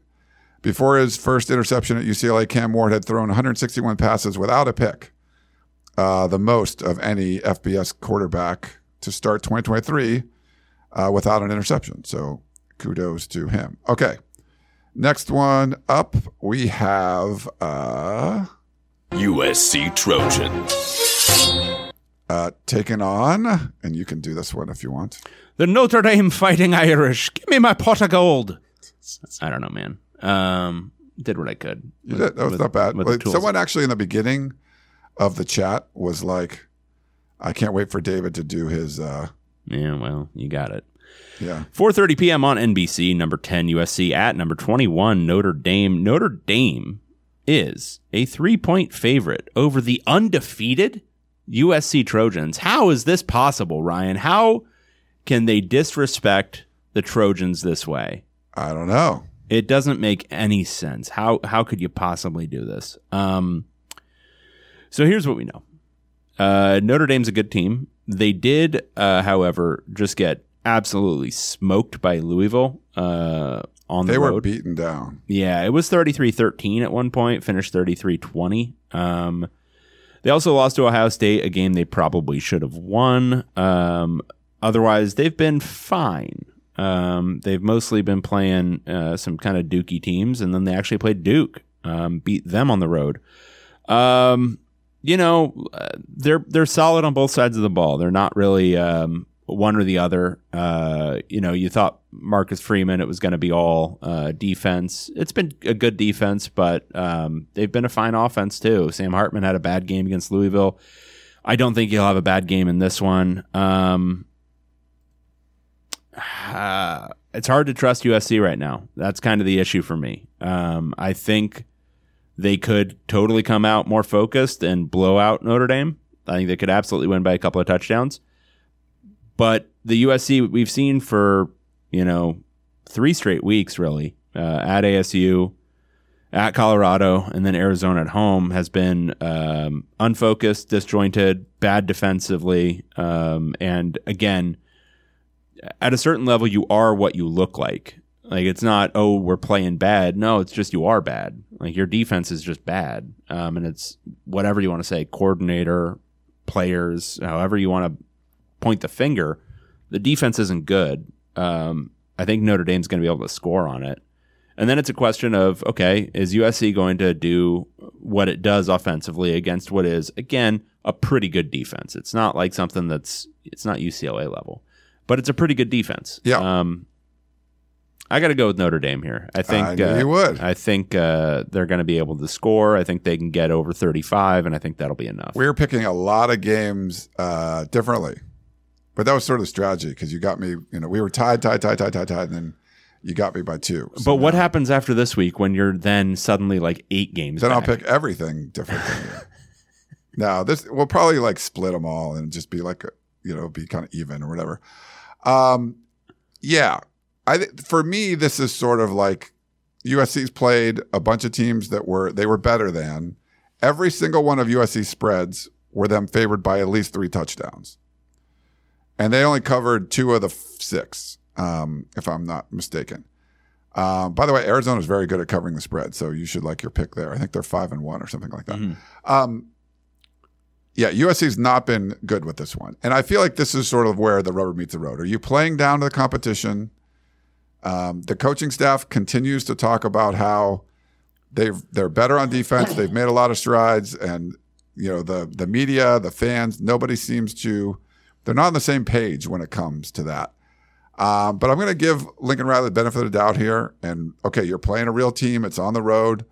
before his first interception at UCLA, Cam Ward had thrown 161 passes without a pick, uh, the most of any FBS quarterback to start 2023 uh, without an interception. So kudos to him. Okay. Next one up, we have uh, USC Trojans. uh, taken on, and you can do this one if you want. The Notre Dame Fighting Irish. Give me my pot of gold. I don't know, man. Um, did what I could. You with- did. That was with- not bad. Like, someone actually in the beginning of the chat was like, I can't wait for David to do his. Uh, Yeah, well, you got it. Yeah. 4:30 p.m. on NBC. Number 10 USC at number 21 Notre Dame. Notre Dame is a three-point favorite over the undefeated USC Trojans. How is this possible, Ryan? How can they disrespect the Trojans this way? I don't know. It doesn't make any sense. How how could you possibly do this? Um, so here's what we know. Uh, Notre Dame's a good team. They did, uh, however, just get absolutely smoked by Louisville uh, on the road. They were beaten down. Yeah, it was 33-13 at one point, finished 33-20. Um, they also lost to Ohio State, a game they probably should have won. Um, otherwise, they've been fine. Um, they've mostly been playing uh, some kind of dookie teams, and then they actually played Duke, um, beat them on the road. Um, you know, uh, they're they're solid on both sides of the ball. They're not really um, one or the other. Uh, you know, you thought Marcus Freeman it was going to be all uh, defense. It's been a good defense, but um, they've been a fine offense too. Sam Hartman had a bad game against Louisville. I don't think he'll have a bad game in this one. Um, uh, it's hard to trust USC right now. That's kind of the issue for me. Um, I think they could totally come out more focused and blow out Notre Dame. I think they could absolutely win by a couple of touchdowns. But the USC we've seen for you know three straight weeks really uh, at ASU, at Colorado, and then Arizona at home has been um, unfocused, disjointed, bad defensively, um, and again, at a certain level, you are what you look like. Like it's not oh we're playing bad. No, it's just you are bad. Like your defense is just bad, um, and it's whatever you want to say, coordinator, players, however you want to point the finger. The defense isn't good. Um, I think Notre Dame's going to be able to score on it. And then it's a question of okay, is USC going to do what it does offensively against what is again a pretty good defense? It's not like something that's it's not UCLA level, but it's a pretty good defense. Yeah. Um, I got to go with Notre Dame here. I think I knew uh, you would. I think uh, they're going to be able to score. I think they can get over 35, and I think that'll be enough. We're picking a lot of games uh, differently, but that was sort of the strategy because you got me. You know, we were tied, tied, tied, tied, tied, tied, and then you got me by two. So but what happens after this week when you're then suddenly like eight games? Then I'll pick everything different now this we'll probably like split them all and just be like, you know, be kind of even or whatever. Um, yeah, I th- for me this is sort of like USC's played a bunch of teams that were they were better than. Every single one of USC's spreads were them favored by at least three touchdowns, and they only covered two of the f- six, um, if I'm not mistaken. Um, by the way, Arizona's very good at covering the spread, so you should like your pick there. I think they're five and one or something like that. Um, yeah, USC's not been good with this one, and I feel like this is sort of where the rubber meets the road. Are you playing down to the competition? Um, the coaching staff continues to talk about how they've they're better on defense. They've made a lot of strides, and you know the the media, the fans, nobody seems to. They're not on the same page when it comes to that. Um, but I'm going to give Lincoln Riley the benefit of the doubt here. And okay, you're playing a real team. It's on the road.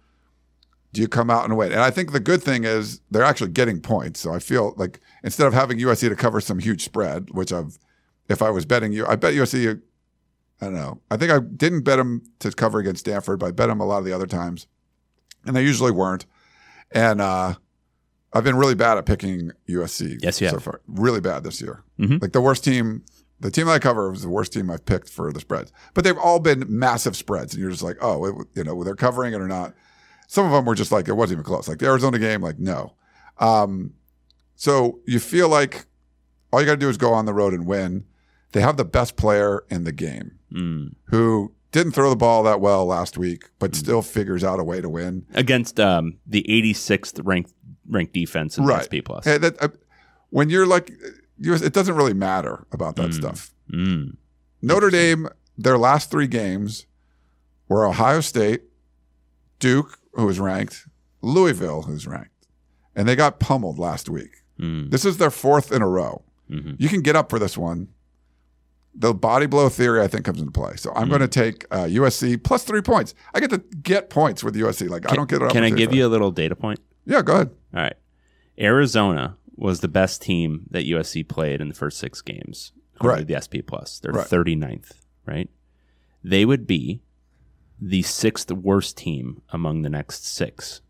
Do you come out and win? And I think the good thing is they're actually getting points. So I feel like instead of having USC to cover some huge spread, which I've, if I was betting you, I bet USC. I don't know. I think I didn't bet them to cover against Stanford, but I bet them a lot of the other times, and they usually weren't. And uh, I've been really bad at picking USC. Yes, so have. far. Really bad this year. Mhm. Like the worst team, the team that I cover was the worst team I've picked for the spreads. But they've all been massive spreads, and you're just like, oh, it, you know, they're covering it or not. Some of them were just like it wasn't even close. Like the Arizona game, like no. Um, so you feel like all you got to do is go on the road and win. They have the best player in the game Mm. who didn't throw the ball that well last week, but still figures out a way to win. against um, the 86th ranked ranked defense in the SP plus. Hey, that, uh, when you're like, you it doesn't really matter about that stuff. Mm. Notre Dame, their last three games were Ohio State, Duke, who was ranked, Louisville, who's ranked, and they got pummeled last week. Mm. This is their fourth in a row. Mhm. You can get up for this one. The body blow theory, I think, comes into play. So. I'm going to take uh, USC plus three points. I get to get points with USC. Like I don't get it. Can I give you a little data point? Yeah, go ahead. All right. Arizona was the best team that USC played in the first six games. Right. the SP Plus. They're Right. 39th, right? They would be the sixth worst team among the next six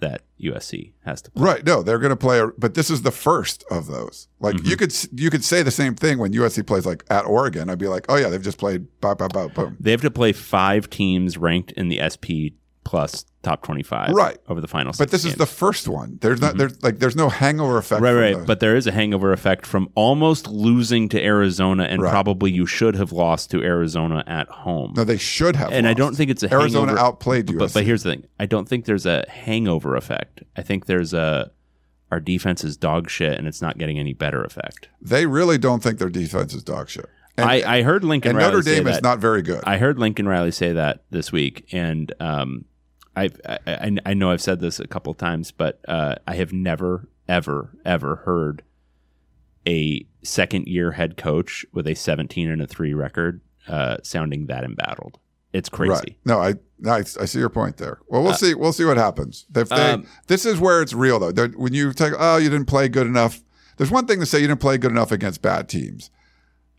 that USC has to play. Right. No, they're going to play, a, but this is the first of those. Like Mm-hmm. you could you could say the same thing when USC plays like at Oregon. I'd be like, oh yeah, they've just played. Boom. They have to play five teams ranked in the SP Plus top 25 Right. over the final But this is the first one. There's not there's like there's no hangover effect. Right, right. But there is a hangover effect from almost losing to Arizona, and Right. probably you should have lost to Arizona at home. no, they should have. and I don't think it's a Arizona hangover. outplayed USC. But, but here's the thing: I don't think there's a hangover effect. I think there's a our defense is dog shit, and it's not getting any better effect. they really don't think their defense is dog shit. And, I, I heard Lincoln and Riley Notre say Dame is that- not very good. I heard Lincoln Riley say that this week, and um, I, I I know I've said this a couple of times, but uh, I have never ever ever heard a second year head coach with a 17 and a three record uh, sounding that embattled. It's crazy. Right. No, I, I I see your point there. Well, we'll see. We'll see what happens. If they, Um, this is where it's real though. They're- When you take, oh, you didn't play good enough. There's one thing to say you didn't play good enough against bad teams.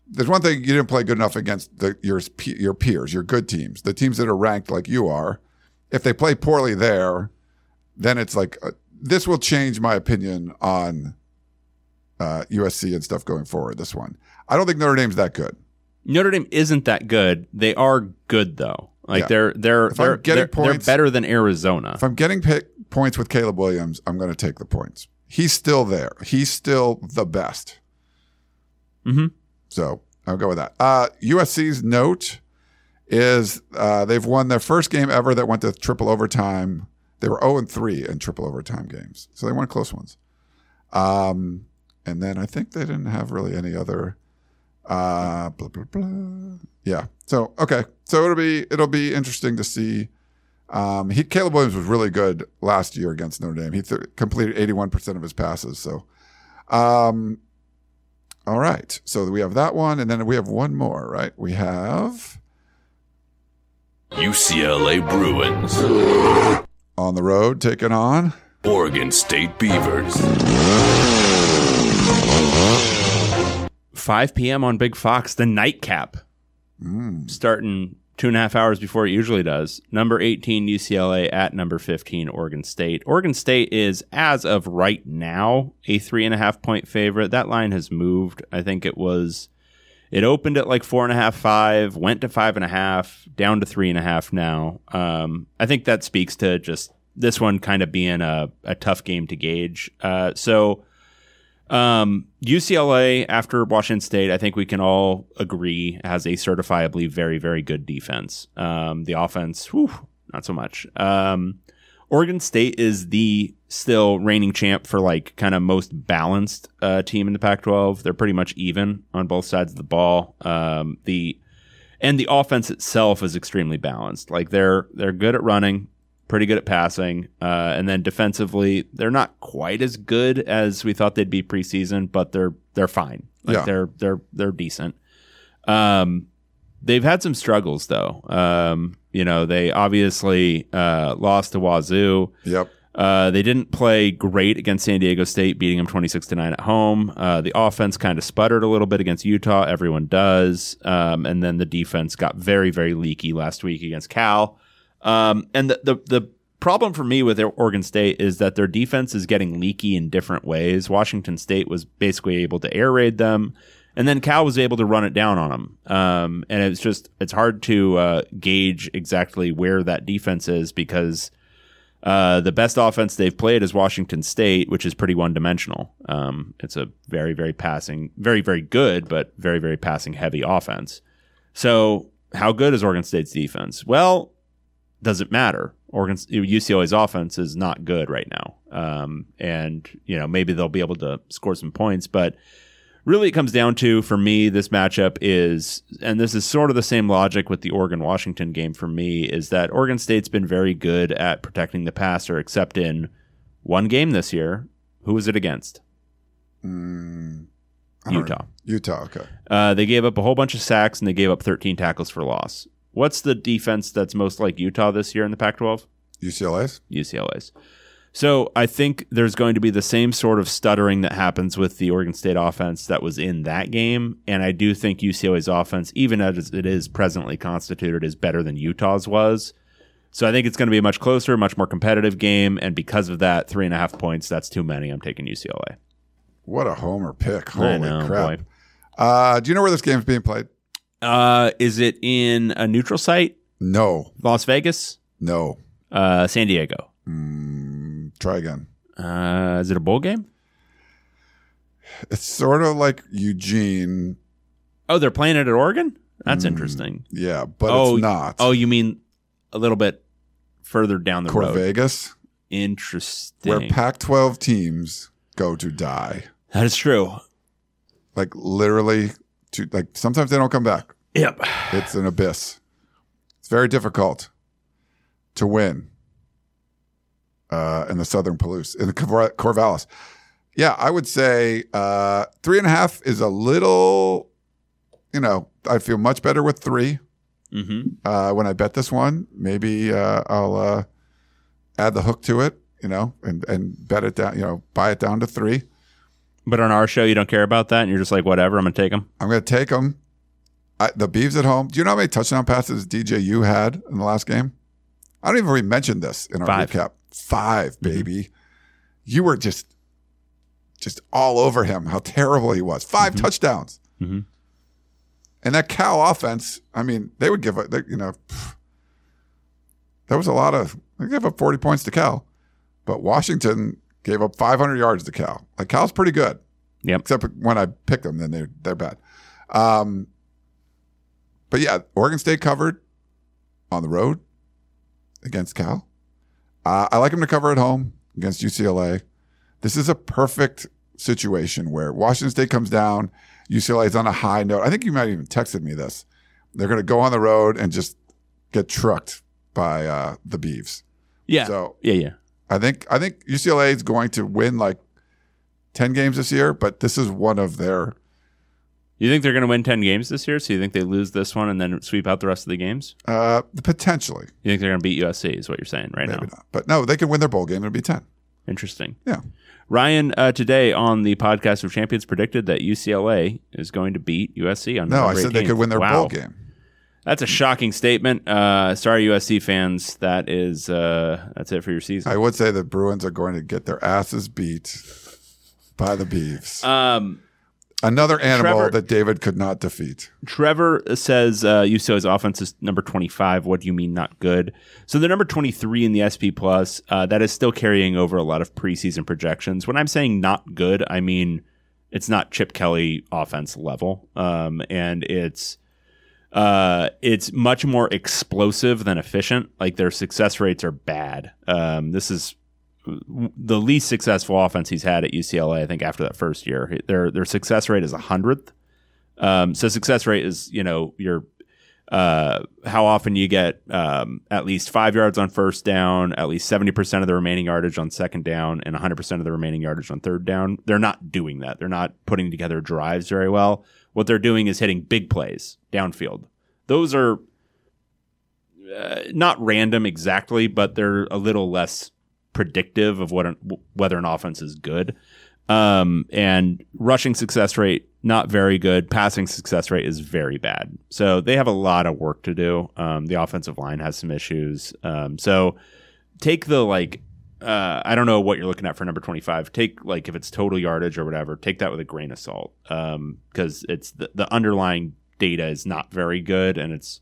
There's one thing you didn't play good enough against the, your your peers, your good teams, the teams that are ranked like you are. If they play poorly there, then it's like uh, this will change my opinion on uh, USC and stuff going forward. This one, I don't think Notre Dame's that good. Notre Dame isn't that good. They are good though. Like Yeah. they're they're If I'm they're, getting they're, they're better than Arizona. If I'm getting pick, points with Caleb Williams, I'm going to take the points. He's still there. He's still the best. hmm So I'll go with that. Uh, USC's note is uh, they've won their first game ever that went to triple overtime. They were 0 and 3 in triple overtime games. So they won close ones. Um, and then I think they didn't have really any other uh blah blah blah. Yeah. So okay. So it'll be it'll be interesting to see. Um, he Caleb Williams was really good last year against Notre Dame. He th- completed 81% of his passes. So um all right. So we have that one, and then we have one more, right? We have UCLA Bruins, on the road taking on. Oregon State Beavers. 5 p.m. on Big Fox, the nightcap, Mm. starting two and a half hours before it usually does. Number 18 UCLA at number 15 Oregon State. Oregon State is, as of right now, a three and a half point favorite. That line has moved. I think it was. It opened at like four and a half, five, went to five and a half, down to three and a half now. Um, I think that speaks to just this one kind of being a, a tough game to gauge. Uh, so um, UCLA after Washington State, I think we can all agree has a certifiably very, very good defense. Um, the offense, whew, not so much. Um, Oregon State is the still reigning champ for like kind of most balanced uh, team in the Pac-12. They're pretty much even on both sides of the ball. Um, the and the offense itself is extremely balanced. Like they're they're good at running, pretty good at passing, uh, and then defensively they're not quite as good as we thought they'd be preseason, but they're they're fine. Like Yeah. they're they're they're decent. Um, they've had some struggles though. Um, you know, they obviously uh, lost to Wazoo. Yep. Uh, they didn't play great against San Diego State, beating them 26 to 9 at home. Uh, the offense kind of sputtered a little bit against Utah. Everyone does. Um, and then the defense got very, very leaky last week against Cal. Um, and the, the, the problem for me with their Oregon State is that their defense is getting leaky in different ways. Washington State was basically able to air raid them. And then Cal was able to run it down on them. Um, and it's just, it's hard to uh, gauge exactly where that defense is because uh, the best offense they've played is Washington State, which is pretty one dimensional. Um, it's a very, very passing, very, very good, but very, very passing heavy offense. So, how good is Oregon State's defense? Well, does it matter? Oregon UCLA's offense is not good right now, um, and you know maybe they'll be able to score some points, but really it comes down to for me this matchup is and this is sort of the same logic with the Oregon Washington game for me is that Oregon State's been very good at protecting the passer except in one game this year who was it against Mm, Utah. Utah. Okay. uh, they gave up a whole bunch of sacks and they gave up 13 tackles for loss what's the defense that's most like Utah this year in the Pac 12 UCLA's. UCLA's So I think there's going to be the same sort of stuttering that happens with the Oregon State offense that was in that game, and I do think UCLA's offense, even as it is presently constituted, is better than Utah's was. So I think it's going to be a much closer, much more competitive game, and because of that, three and a half points, that's too many. I'm taking UCLA. What a homer pick. Holy know, crap. Uh, do you know where this game's being played? Uh, is it in a neutral site? No. Las Vegas? No. Uh, San Diego? Try again. Uh, is it a bowl game? It's sort of like Eugene. Oh, they're playing it at Oregon. That's interesting. Yeah, but oh, it's not. Oh, you mean a little bit further down the road? Corvegas, Interesting. where Pac 12 teams go to die. that is true. Like literally, to like sometimes they don't come back. Yep. It's an abyss. It's very difficult to win uh, in the Southern Palouse, in the Cor- Corvallis. Yeah, I would say uh, three and a half is a little, you know, I feel much better with three Mm-hmm. uh, when I bet this one. Maybe uh, I'll uh, add the hook to it, you know, and, and bet it down, you know, buy it down to three. But on our show, you don't care about that, and you're just like, whatever. I'm gonna take them. I'm going to take them. I, the Beavs at home. Do you know how many touchdown passes DJU had in the last game? I don't even really mention this in our Five. recap. 5 baby. You were just, just all over him. How terrible he was. 5 touchdowns. Mhm. And that Cal offense. I mean, they would give a, they, you know, pff, there was a lot of they gave up 40 points to Cal, but Washington gave up 500 yards to Cal. Like Cal's pretty good Yep. except when I pick them, then they're they're bad. Um, but yeah, Oregon State covered on the road against Cal. Uh, I like them to cover at home against UCLA. This is a perfect situation where Washington State comes down, UCLA is on a high note. I think you might have even texted me this. They're going to go on the road and just get trucked by uh, the Beavs. Yeah. So yeah. Yeah. I think I think UCLA is going to win like ten games this year, but this is one of their. You think they're gonna win ten games this year? So you think they lose this one and then sweep out the rest of the games? Uh, potentially, You think they're gonna beat USC? Is what you're saying right maybe now? not, but no, they can win their bowl game. It'll be ten. Interesting. Yeah, Ryan uh, today on the podcast of champions predicted that UCLA is going to beat USC on no, I said they could win their Wow. bowl game. That's a shocking statement. Uh, sorry, USC fans. That is uh, that's it for your season. I would say the Bruins are going to get their asses beat by the Beavs. um, Another animal Trevor- that David could not defeat. Trevor says uh, UCLA's offense is number 25. What do you mean not good? So the number 23 in the SP Plus, uh, that is still carrying over a lot of preseason projections. When I'm saying not good, I mean it's not Chip Kelly offense level, um, and it's uh, it's much more explosive than efficient. Like their success rates are bad. Um, this is the least successful offense he's had at UCLA. I think after that first year, their their success rate is a hundredth. Um, so success rate is you know your uh, how often you get um, at least five yards on first down, at least seventy percent of the remaining yardage on second down, and one hundred percent of the remaining yardage on third down. They're not doing that. They're not putting together drives very well. What they're doing is hitting big plays downfield. Those are uh, not random exactly, but they're a little less predictive of what an, whether an offense is good. Um, and rushing success rate not very good. Passing success rate is very bad. So they have a lot of work to do. Um, the offensive line has some issues. Um, so take the like. Uh, I don't know what you're looking at for number 25. Take like if it's total yardage or whatever, take that with a grain of salt. Um, because it's the, the underlying data is not very good and it's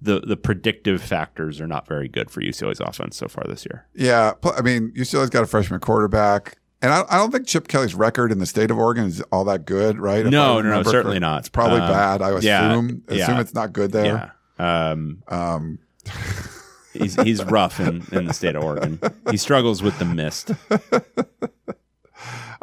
the the predictive factors are not very good for UCLA's offense so far this year. Yeah, I mean UCLA's got a freshman quarterback, and I, I don't think Chip Kelly's record in the state of Oregon is all that good, right? If No, no, no, certainly not. It's probably Um, bad. I yeah, assume assume yeah. it's not good there. Yeah. Um, Um, he's he's rough in, in the state of Oregon. He struggles with the mist.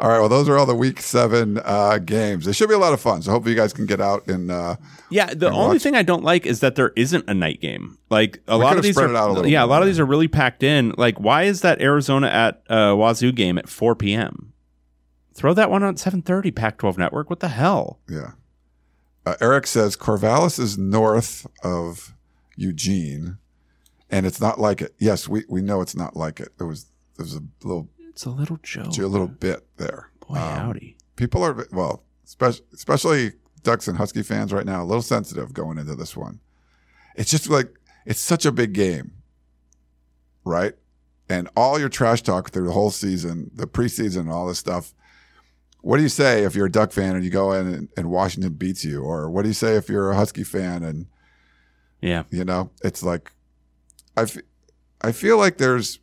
all right. Well, those are all the week seven uh, games. It should be a lot of fun. So hopefully you guys can get out and uh, Yeah, the only watch. thing I don't like is that there isn't a night game. Like a We lot of these are a yeah, a more. lot of these are really packed in. Like why is that Arizona at uh, Wazoo game at 4 p.m.? Throw that one on 7:30 Pac-12 network. What the hell? yeah. Uh, Eric says Corvallis is north of Eugene, and it's not like it. Yes, we we know it's not like it. It was there's a little It's a little joke. a little bit there. Boy, um, howdy. People are well, especially, especially Ducks and Husky fans right now, a little sensitive going into this one. It's just like it's such a big game, right? And all your trash talk through the whole season, the preseason, and all this stuff. What do you say if you're a Duck fan and you go in and, and Washington beats you, or what do you say if you're a Husky fan and Yeah. you know, it's like I, f- I feel like there's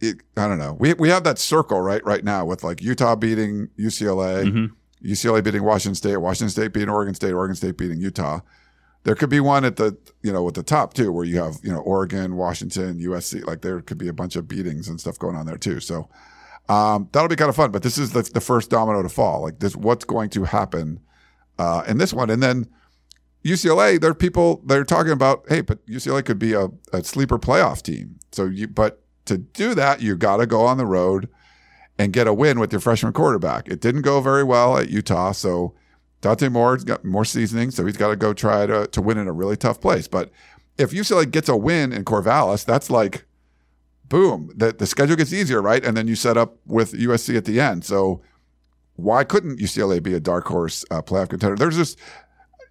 it, I don't know. We we have that circle right right now with like Utah beating UCLA, Mhm. UCLA beating Washington State, Washington State beating Oregon State, Oregon State beating Utah. There could be one at the you know at the top too, where you have you know Oregon, Washington, USC. Like there could be a bunch of beatings and stuff going on there too. So um, that'll be kind of fun. But this is the, the first domino to fall. Like this, what's going to happen uh, in this one, and then UCLA, there are people they're talking about, hey, but UCLA could be a, a sleeper playoff team. So you, but to do that, you got to go on the road and get a win with your freshman quarterback. It didn't go very well at Utah, so Dante Moore's got more seasoning, so he's got to go try to to win in a really tough place. But if UCLA gets a win in Corvallis, that's like boom, the the schedule gets easier, right? And then you set up with USC at the end. So why couldn't UCLA be a dark horse uh, playoff contender? There's just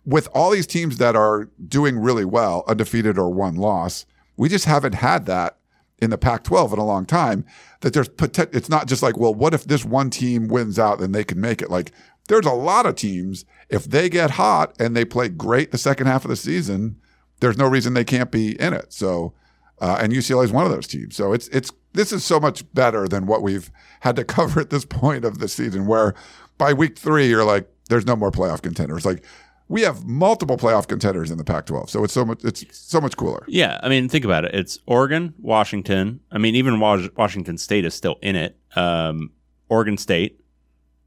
with all these teams that are doing really well, undefeated or one loss, we just haven't had that in the Pac-12 in a long time. That there's poten- it's not just like, well, what if this one team wins out and they can make it? Like there's a lot of teams if they get hot and they play great the second half of the season, there's no reason they can't be in it. So, uh, and UCLA is one of those teams. So it's it's this is so much better than what we've had to cover at this point of the season, where by week three you're like, there's no more playoff contenders. Like we have multiple playoff contenders in the Pac-12, so it's so much it's so much cooler. Yeah, I mean, think about it. It's Oregon, Washington. I mean, even Washington State is still in it. Um, Oregon State,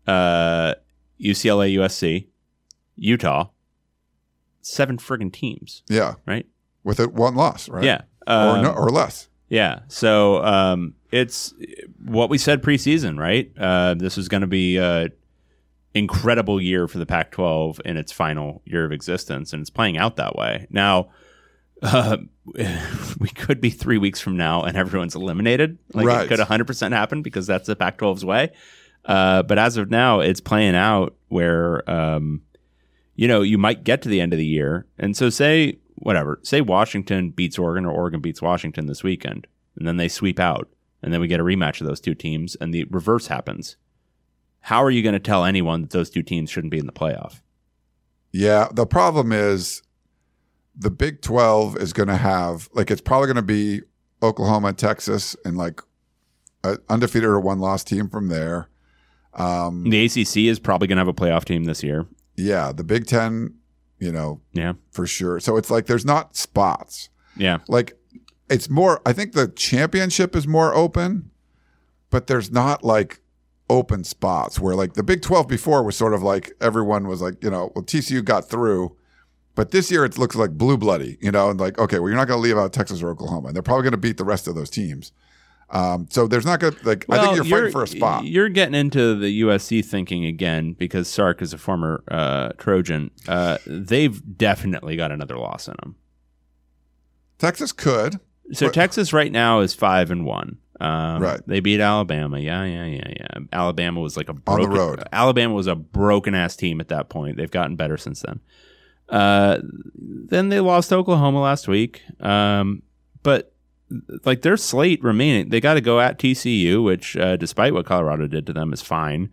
uh, UCLA, USC, Utah. Seven friggin' teams, Yeah, right? with it one loss, right? Yeah, or Um, no, or less. Yeah. So um, it's what we said preseason, right? Uh, this is going to be a incredible year for the Pac-12 in its final year of existence, and it's playing out that way. Now, uh, we could be three weeks from now and everyone's eliminated. Like Right. it could 100% happen because that's the Pac-12's way. Uh, but as of now, it's playing out where, um, you know, you might get to the end of the year. And so say, whatever, say Washington beats Oregon or Oregon beats Washington this weekend, and then they sweep out, and then we get a rematch of those two teams, and the reverse happens. How are you going to tell anyone that those two teams shouldn't be in the playoff? Yeah, the problem is the Big 12 is going to have like it's probably going to be Oklahoma, Texas, and like an undefeated or one loss team from there. Um, The ACC is probably going to have a playoff team this year. yeah, the Big 10, you know, Yeah. for sure. So it's like there's not spots. Yeah. Like it's more I think the championship is more open, but there's not like open spots where like the Big 12 before was sort of like everyone was like, you know, well TCU got through, but this year it looks like blue bloody, you know, and like okay, well you're not going to leave out Texas or Oklahoma. And they're probably going to beat the rest of those teams. Um, so there's not going to like I think you're fighting for a spot. You're getting into the USC thinking again because Sark is a former uh, Trojan. Uh, they've definitely got another loss in them. Texas could. So But- Texas right now is five and one. Um, Right. They beat Alabama. Yeah, yeah, yeah, yeah. Alabama was like a On the broken, road. Alabama was a broken ass team at that point. They've gotten better since then. Uh, then they lost to Oklahoma last week. Um, but like their slate remaining, they got to go at TCU, which uh, despite what Colorado did to them is fine.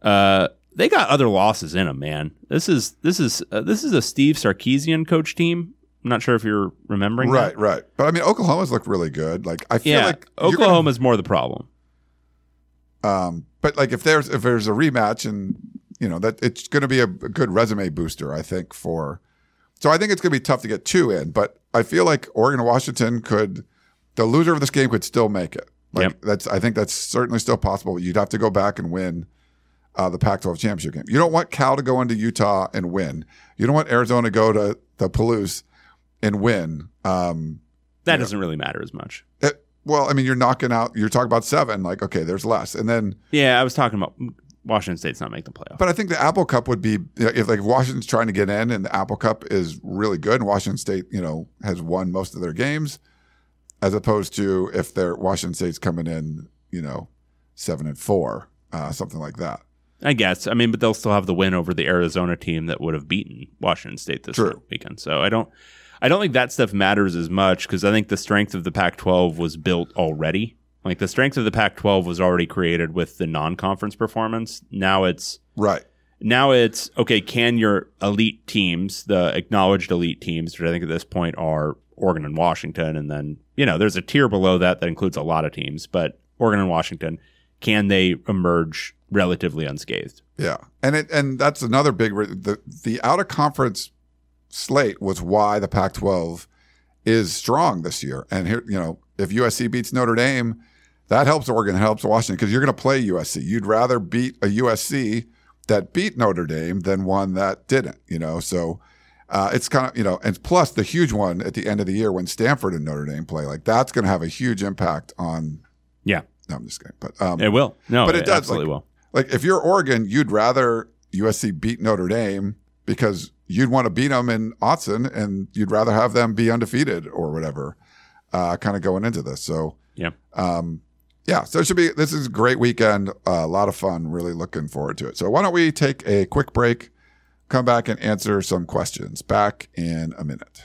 Uh, they got other losses in them, man. This is this is uh, this is a Steve Sarkisian coach team. I'm not sure if you're remembering that. Right, right. But I mean Oklahoma's looked really good. Like I feel Yeah, like you're gonna- Oklahoma's more the problem. Um, but like if there's if there's a rematch and you know that it's going to be a, a good resume booster, I think for. So I think it's going to be tough to get two in, but I feel like Oregon and Washington could, the loser of this game could still make it. Like Yep. that's I think that's certainly still possible. You'd have to go back and win uh, the Pac-12 championship game. You don't want Cal to go into Utah and win. You don't want Arizona to go to the Palouse and win. Um, That doesn't really matter as much. it- well, I mean, you're knocking out. You're talking about seven. Like, okay, there's less, and then Yeah, I was talking about Washington State's not making the playoff. But I think the Apple Cup would be if like Washington's trying to get in, and the Apple Cup is really good, and Washington State, you know, has won most of their games. as opposed to if they're Washington State's coming in, you know, seven and four, uh, something like that. I guess. I mean, but they'll still have the win over the Arizona team that would have beaten Washington State this True. weekend. So I don't, I don't think that stuff matters as much because I think the strength of the Pac-12 was built already. Like the strength of the Pac-12 was already created with the non-conference performance. Now it's Right. now it's okay. Can your elite teams, the acknowledged elite teams, which I think at this point are Oregon and Washington, and then you know there's a tier below that that includes a lot of teams, but Oregon and Washington, can they emerge relatively unscathed? Yeah, and it and that's another big re- the the out of conference slate was why the Pac-12 is strong this year. And here, you know, if USC beats Notre Dame, that helps Oregon, helps Washington because you're going to play USC. You'd rather beat a USC that beat Notre Dame than one that didn't. You know, so. Uh, it's kind of, you know, and plus the huge one at the end of the year when Stanford and Notre Dame play, like that's going to have a huge impact on. Yeah, No, I'm just kidding, but um, it will. No, But it does, absolutely like- will. like if you're Oregon, you'd rather USC beat Notre Dame because you'd want to beat them in Autzen and you'd rather have them be undefeated or whatever, uh, kind of going into this. So, Yeah. um, yeah, so it should be, this is a great weekend, uh, a lot of fun, really looking forward to it. So why don't we take a quick break, come back and answer some questions back in a minute.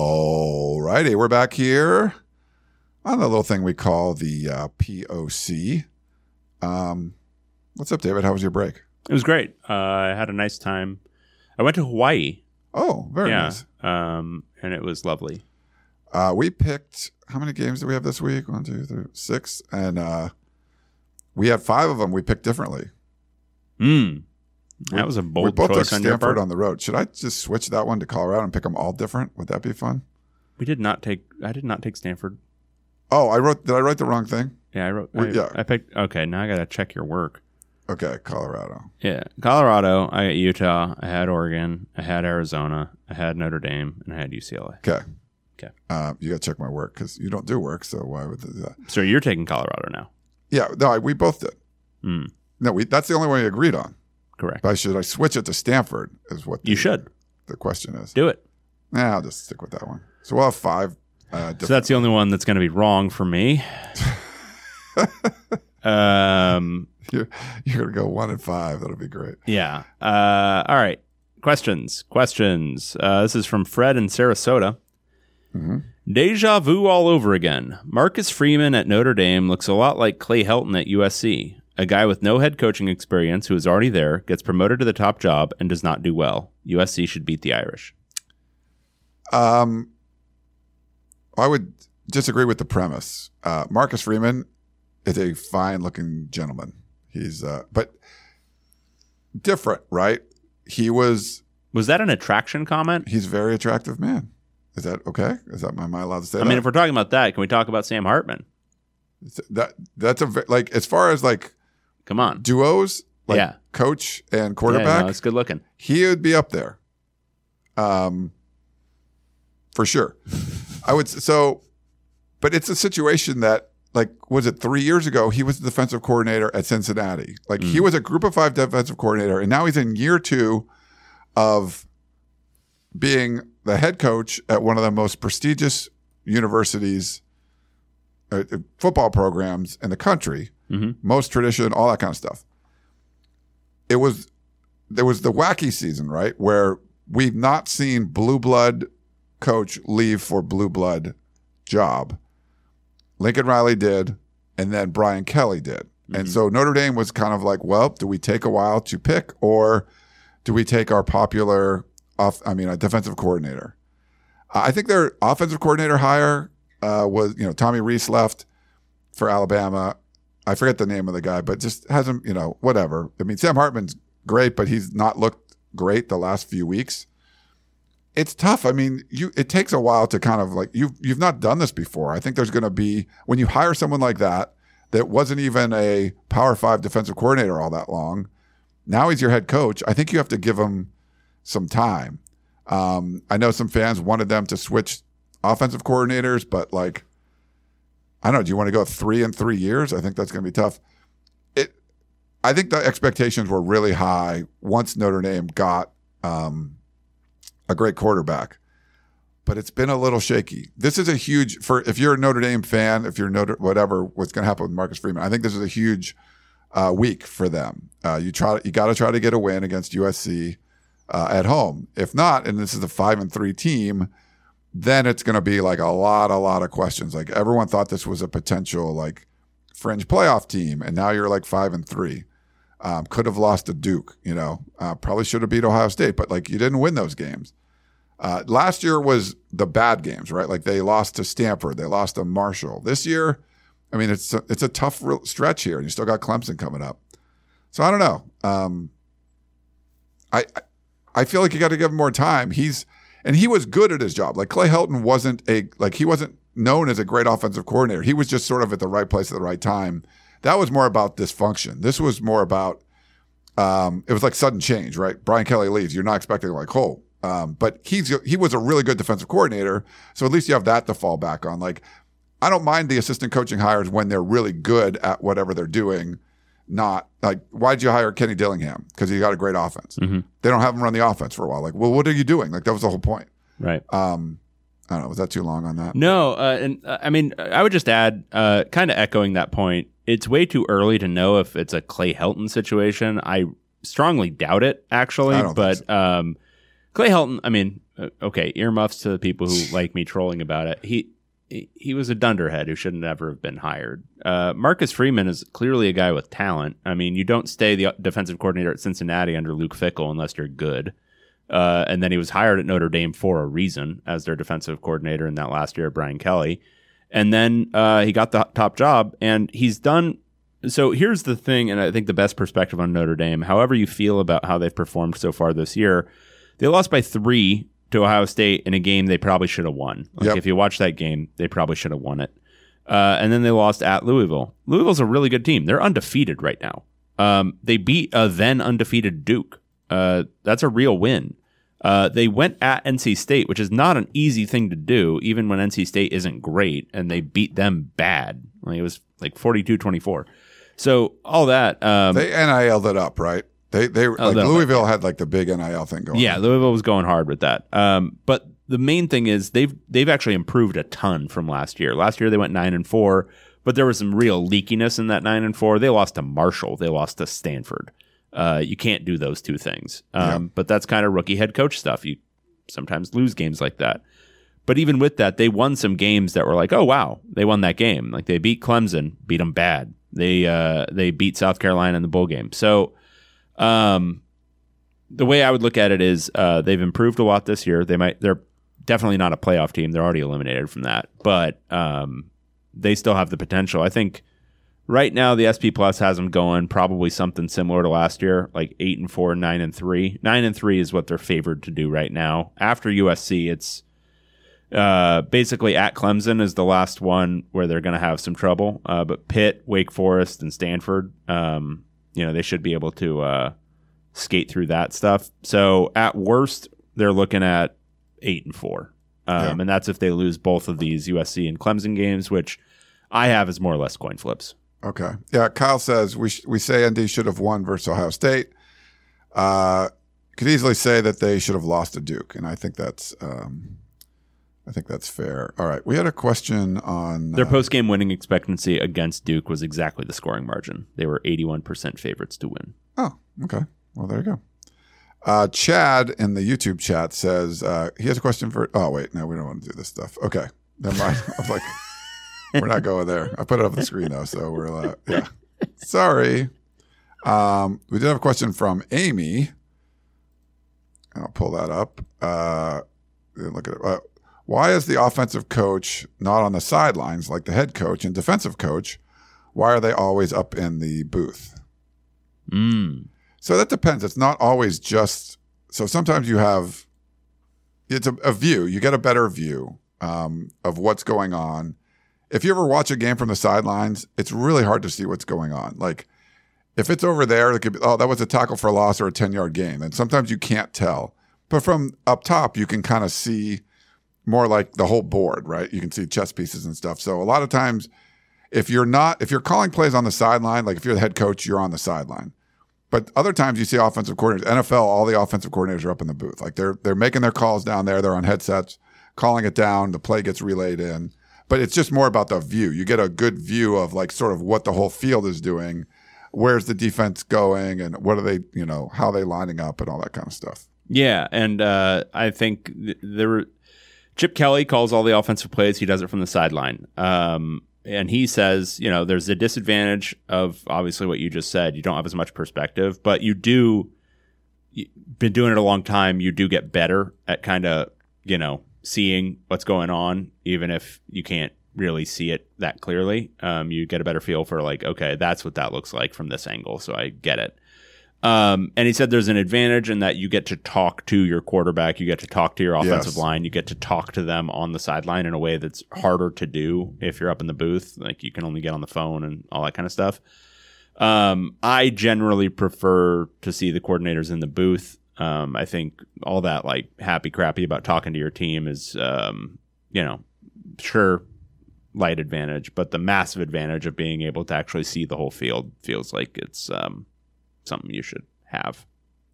All righty, we're back here on the little thing we call the uh, POC. Um, what's up, David? How was your break? It was great. Uh, I had a nice time. I went to Hawaii. Oh, very yeah, nice. um, and it was lovely. Uh, we picked how many games do we have this week? One, two, three, six, and uh, we had five of them. We picked differently. Mm. That was a we bold both took Stanford on the road. Should I just switch that one to Colorado and pick them all different? Would that be fun? we did not take. I did not take Stanford. Oh, I wrote. Did I write the wrong thing? Yeah, I wrote. We- I, yeah. I picked. Okay, now I gotta check your work. Okay, Colorado. Yeah, Colorado. I got Utah. I had Oregon. I had Arizona. I had Notre Dame, and I had UCLA. Okay. Okay. Uh, you got to check my work because you don't do work. So why would that? So you're taking Colorado now. Yeah. No, I, we both did. Hmm. No, we. That's the only one we agreed on. Correct. But should I switch it to Stanford? Is what the, You should The question is. do it. Nah, I'll just stick with that one. So we'll have five. Uh, So that's the only one that's going to be wrong for me. um. You're, you're gonna go one and five. That'll be great. Yeah. Uh. All right. Questions. Questions. Uh, this is from Fred in Sarasota. Mhm. Deja vu all over again. Marcus Freeman at Notre Dame looks a lot like Clay Helton at USC. A guy with no head coaching experience who is already there, gets promoted to the top job, and does not do well. USC should beat the Irish. Um, I would disagree with the premise. Uh, Marcus Freeman is a fine-looking gentleman. He's, uh, but different, right? He was. Was that an attraction comment? He's a very attractive man. Is that okay? Is that am I allowed to say I that? mean, if we're talking about that, can we talk about Sam Hartman? that that's a like as far as like Come on. duos, like Yeah. coach and Yeah, quarterback, no, it's good looking. he would be up there. Um, for sure. I would so, but it's a situation that like was it three years ago? He was the defensive coordinator at Cincinnati. Like he was a Group of Five defensive coordinator, and now he's in year two of being the head coach at one of the most prestigious universities uh, uh, football programs in the country, most tradition, all that kind of stuff. It was there was the wacky season, right, where we've not seen blue blood coach leave for blue blood job. Lincoln Riley did, and then Brian Kelly did. And so Notre Dame was kind of like, well, do we take a while to pick or do we take our popular off I mean a defensive coordinator? I think their offensive coordinator hire uh, was, you know, Tommy Rees left for Alabama. I forget the name of the guy, but just hasn't, you know, whatever. I mean, Sam Hartman's great, but he's not looked great the last few weeks. It's tough. I mean, you it takes a while to kind of like you've you've not done this before. I think there's going to be when you hire someone like that that wasn't even a Power Five defensive coordinator all that long. Now he's your head coach. I think you have to give him some time. Um, I know some fans wanted them to switch offensive coordinators, but like, I don't know. Do you want to go three in three years? I think that's going to be tough. It, I think the expectations were really high once Notre Dame got um, a great quarterback, but it's been a little shaky. This is a huge for if you're a Notre Dame fan, if you're Notre whatever what's going to happen with Marcus Freeman. I think this is a huge uh, week for them. Uh, you try you got to try to get a win against USC uh, at home. If not, and this is a five and three team, then it's going to be like a lot, a lot of questions. Like everyone thought this was a potential like fringe playoff team, and now you're like five and three. Um, could have lost to Duke, you know. Uh, probably should have beat Ohio State, but like you didn't win those games. Uh, last year was the bad games, right? Like they lost to Stanford, they lost to Marshall. This year, I mean, it's a, it's a tough stretch here, and you still got Clemson coming up. So I don't know. Um, I- I feel like you got to give him more time. He's and he was good at his job. Like Clay Helton wasn't a like he wasn't known as a great offensive coordinator. He was just sort of at the right place at the right time. That was more about dysfunction. This was more about um, it was like sudden change, right? Brian Kelly leaves. You're not expecting like, oh, um, but he's he was a really good defensive coordinator, so at least you have that to fall back on. Like, I don't mind the assistant coaching hires when they're really good at whatever they're doing. Not like, why'd you hire Kenny Dillingham? Because he got a great offense. They don't have him run the offense for a while. Like, well, what are you doing? Like, that was the whole point. Right. Um, I don't know. Was that too long on that? No, uh, and uh, I mean, I would just add, uh, kind of echoing that point. It's way too early to know if it's a Clay Helton situation. I strongly doubt it, actually. I don't think but um, Clay Helton, I mean, uh, okay, earmuffs to the people who like me trolling about it. He he, was a dunderhead who shouldn't ever have been hired. Uh, Marcus Freeman is clearly a guy with talent. I mean, you don't stay the defensive coordinator at Cincinnati under Luke Fickell unless you're good. Uh, and then he was hired at Notre Dame for a reason as their defensive coordinator in that last year, Brian Kelly. And then uh, he got the top job, and he's done. So here's the thing, and I think the best perspective on Notre Dame, however you feel about how they've performed so far this year, they lost by three to Ohio State in a game they probably should have won. Like Yep. if you watch that game, they probably should have won it. Uh, and then they lost at Louisville. Louisville's a really good team. They're undefeated right now. Um, they beat a then undefeated Duke. Uh, that's a real win. Uh, they went at NC State, which is not an easy thing to do, even when NC State isn't great, and they beat them bad. Like it was like 42 24. So, all that. Um, They NIL'd it up, right? They they like little bit, Louisville had like the big NIL thing going. Yeah, on. Louisville was going hard with that. Um, but the main thing is they've they've actually improved a ton from last year. Last year they went nine and four, but there was some real leakiness in that nine and four. They lost to Marshall. They lost to Stanford. Uh, you can't do those two things. Um, But that's kind of rookie head coach stuff. You sometimes lose games like that. But even with that, they won some games that were like, oh wow, they won that game. Like they beat Clemson, beat them bad. They uh, they beat South Carolina in the bowl game. So, um, the way I would look at it is uh, they've improved a lot this year. They might they're definitely not a playoff team. They're already eliminated from that, but um, they still have the potential. I think right now the SP Plus has them going probably something similar to last year, like eight and four, nine and three. Nine and three is what they're favored to do right now. After USC, it's uh, basically at Clemson is the last one where they're going to have some trouble. Uh, but Pitt, Wake Forest, and Stanford, um, you know, they should be able to uh, skate through that stuff. So at worst, they're looking at eight and four, um, Yeah. and that's if they lose both of these USC and Clemson games, which I have as more or less coin flips. Okay. Yeah. Kyle says we sh- we say ND should have won versus Ohio State. Uh, could easily say that they should have lost to Duke, and I think that's um, I think that's fair. All right. We had a question on Their uh, post game winning expectancy against Duke was exactly the scoring margin. They were 81% favorites to win. Oh, okay. Well, there you go. Uh, Chad in the YouTube chat says uh, he has a question for. Oh, wait. No, we don't want to do this stuff. Okay. Never mind. I was like, we're not going there. I put it up on the screen, though. So we're, uh, yeah. Sorry. Um, we did have a question from Amy. I'll pull that up. Uh, look at it. Uh, why is the offensive coach not on the sidelines like the head coach and defensive coach? Why are they always up in the booth? Mm. So that depends. It's not always just. So sometimes you have. It's a, a view. You get a better view um, of what's going on. If you ever watch a game from the sidelines, it's really hard to see what's going on. Like if it's over there, it could be, oh, that was a tackle for a loss or a 10 yard gain. And sometimes you can't tell. But from up top, you can kind of see more like the whole board, right? You can see chess pieces and stuff. So a lot of times, if you're not, if you're calling plays on the sideline, like if you're the head coach, you're on the sideline. But other times you see offensive coordinators. NFL, all the offensive coordinators are up in the booth. Like they're they're making their calls down there. They're on headsets, calling it down. The play gets relayed in. But it's just more about the view. You get a good view of like sort of what the whole field is doing. Where's the defense going, and what are they, you know, how are they lining up, and all that kind of stuff. Yeah, and uh, I think th- there Chip Kelly calls all the offensive plays. He does it from the sideline. Um, and he says, you know, there's a disadvantage of obviously what you just said. You don't have as much perspective, but you do. Been doing it a long time. You do get better at kind of, you know, seeing what's going on, even if you can't really see it that clearly. Um, you get a better feel for like, okay, that's what that looks like from this angle. So I get it. Um, and he said there's an advantage in that you get to talk to your quarterback, you get to talk to your offensive Yes. line, you get to talk to them on the sideline in a way that's harder to do if you're up in the booth. Like you can only get on the phone and all that kind of stuff. Um, I generally prefer to see the coordinators in the booth. Um, I think all that like happy crappy about talking to your team is, um, you know, sure light advantage, but the massive advantage of being able to actually see the whole field feels like it's um, something you should have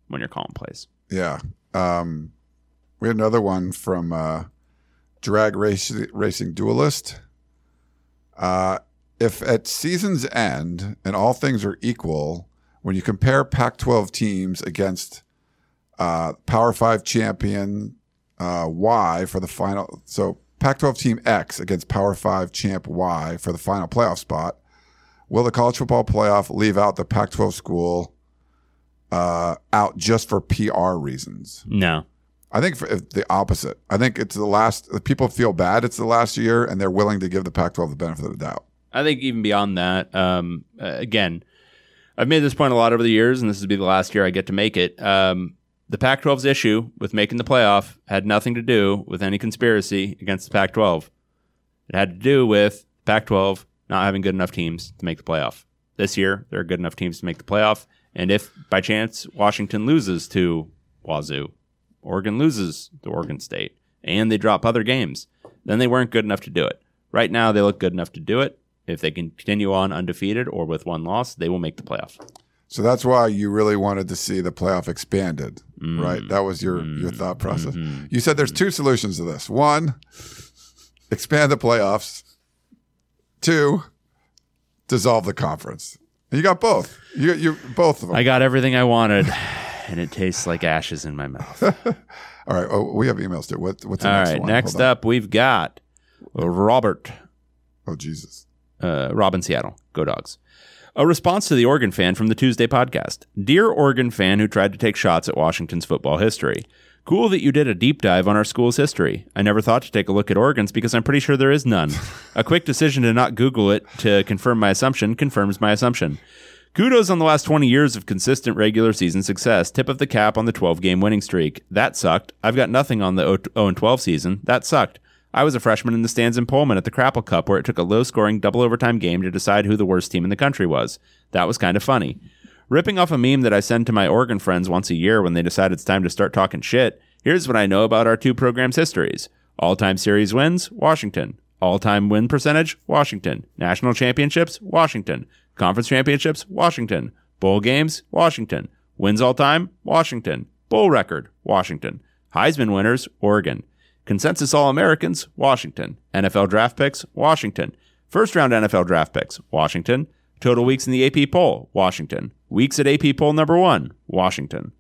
when you're calling plays. Yeah. Um, we had another one from uh, Drag Race, Racing Duelist. Uh, if at season's end and all things are equal, when you compare Pac 12 teams against uh, Power 5 champion uh, Y for the final, so Pac 12 team X against Power 5 champ Y for the final playoff spot, will the college football playoff leave out the Pac 12 school uh, out just for PR reasons? No. I think for, the opposite. I think it's the last. People feel bad. It's the last year, and they're willing to give the Pac-12 the benefit of the doubt. I think even beyond that, um, uh, again, I've made this point a lot over the years, and this will be the last year I get to make it. Um, the Pac 12's issue with making the playoff had nothing to do with any conspiracy against the Pac 12. It had to do with Pac 12 not having good enough teams to make the playoff. This year, there are good enough teams to make the playoff. And if by chance Washington loses to Wazoo, Oregon loses to Oregon State, and they drop other games, then they weren't good enough to do it. Right now, they look good enough to do it. If they can continue on undefeated or with one loss, they will make the playoff. So that's why you really wanted to see the playoff expanded, mm-hmm. right? That was your mm-hmm. your thought process. Mm-hmm. You said there's two solutions to this. One, expand the playoffs. Two, dissolve the conference. You got both. You you both of them. I got everything I wanted, and it tastes like ashes in my mouth. All right. Oh, we have emails too. What, what's the All next right, one? next Hold on. up, we've got Robert, Oh Jesus. uh, Robin Seattle. Go Dogs. A response to the Oregon fan from the Tuesday podcast. Dear Oregon fan who tried to take shots at Washington's football history. Cool that you did a deep dive on our school's history. I never thought to take a look at Oregon's because I'm pretty sure there is none. a quick decision to not Google it to confirm my assumption confirms my assumption. Kudos on the last 20 years of consistent regular season success. Tip of the cap on the 12 game winning streak. That sucked. I've got nothing on the 0 12 season. That sucked. I was a freshman in the stands in Pullman at the Crapple Cup where it took a low scoring double overtime game to decide who the worst team in the country was. That was kind of funny. Ripping off a meme that I send to my Oregon friends once a year when they decide it's time to start talking shit, here's what I know about our two programs' histories. All time series wins, Washington. All time win percentage, Washington. National championships, Washington. Conference championships, Washington. Bowl games, Washington. Wins all time, Washington. Bowl record, Washington. Heisman winners, Oregon. Consensus All Americans, Washington. NFL draft picks, Washington. First round NFL draft picks, Washington. Total weeks in the AP poll, Washington. Weeks at AP poll number one, Washington.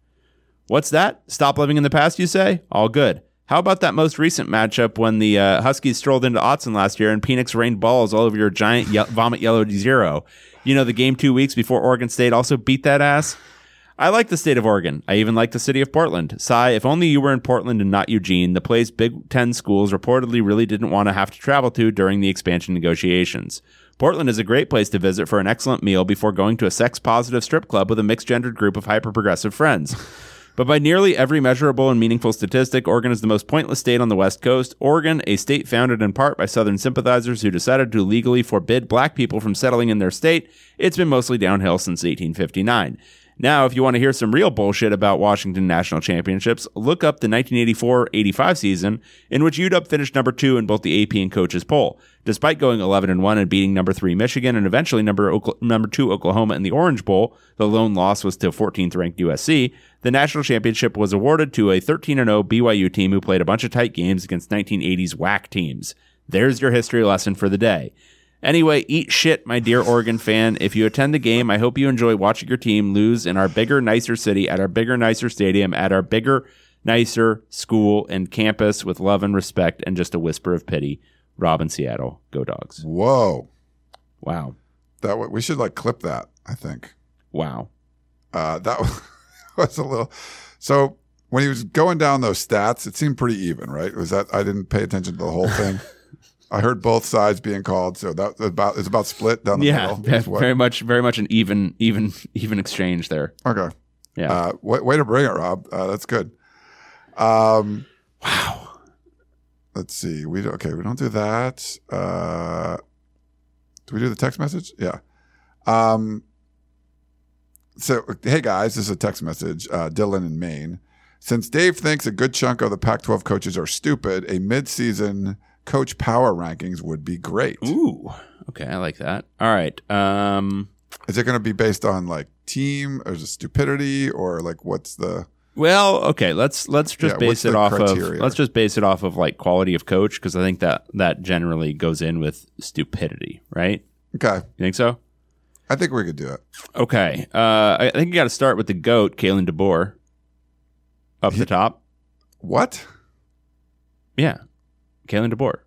What's that? Stop living in the past, you say? All good. How about that most recent matchup when the uh, Huskies strolled into Autzen last year and Penix rained balls all over your giant ye- vomit yellow zero? You know, the game two weeks before Oregon State also beat that ass? I like the state of Oregon. I even like the city of Portland. Cy, if only you were in Portland and not Eugene, the place Big Ten schools reportedly really didn't want to have to travel to during the expansion negotiations. Portland is a great place to visit for an excellent meal before going to a sex positive strip club with a mixed gendered group of hyper progressive friends. But by nearly every measurable and meaningful statistic, Oregon is the most pointless state on the West Coast. Oregon, a state founded in part by Southern sympathizers who decided to legally forbid black people from settling in their state, it's been mostly downhill since 1859. Now, if you want to hear some real bullshit about Washington national championships, look up the 1984-85 season in which UW finished number 2 in both the AP and coaches poll. Despite going 11 and 1 and beating number 3 Michigan and eventually number number 2 Oklahoma in the Orange Bowl, the lone loss was to 14th ranked USC. The national championship was awarded to a 13 and 0 BYU team who played a bunch of tight games against 1980s whack teams. There's your history lesson for the day. Anyway, eat shit, my dear Oregon fan. If you attend the game, I hope you enjoy watching your team lose in our bigger, nicer city, at our bigger, nicer stadium, at our bigger, nicer school and campus with love and respect and just a whisper of pity. Rob in Seattle. Go dogs. Whoa. Wow. That w- we should like clip that, I think. Wow. Uh, that was a little. So when he was going down those stats, it seemed pretty even, right? Was that I didn't pay attention to the whole thing. I heard both sides being called, so that about it's about split down the Yeah. middle. what- Very much, very much an even, even, even exchange there. Okay. Yeah. Uh, way, way to bring it, Rob. Uh, that's good. Um, wow. Let's see. We do- okay. We don't do that. Uh, do we do the text message? Yeah. Um. So hey guys, this is a text message. Uh, Dylan in Maine. Since Dave thinks a good chunk of the Pac-12 coaches are stupid, a mid-season coach power rankings would be great. Ooh. Okay. I like that. All right. Um, Is it going to be based on like team or is it stupidity or like what's the? Well, okay, let's let's just Yeah, base it off criteria? of let's just base it off of like quality of coach because I think that that generally goes in with stupidity, right? Okay, You think so? I think we could do it. Okay, uh, I think you got to start with the goat, Kalen DeBoer, up the top. What? Yeah, Kalen DeBoer,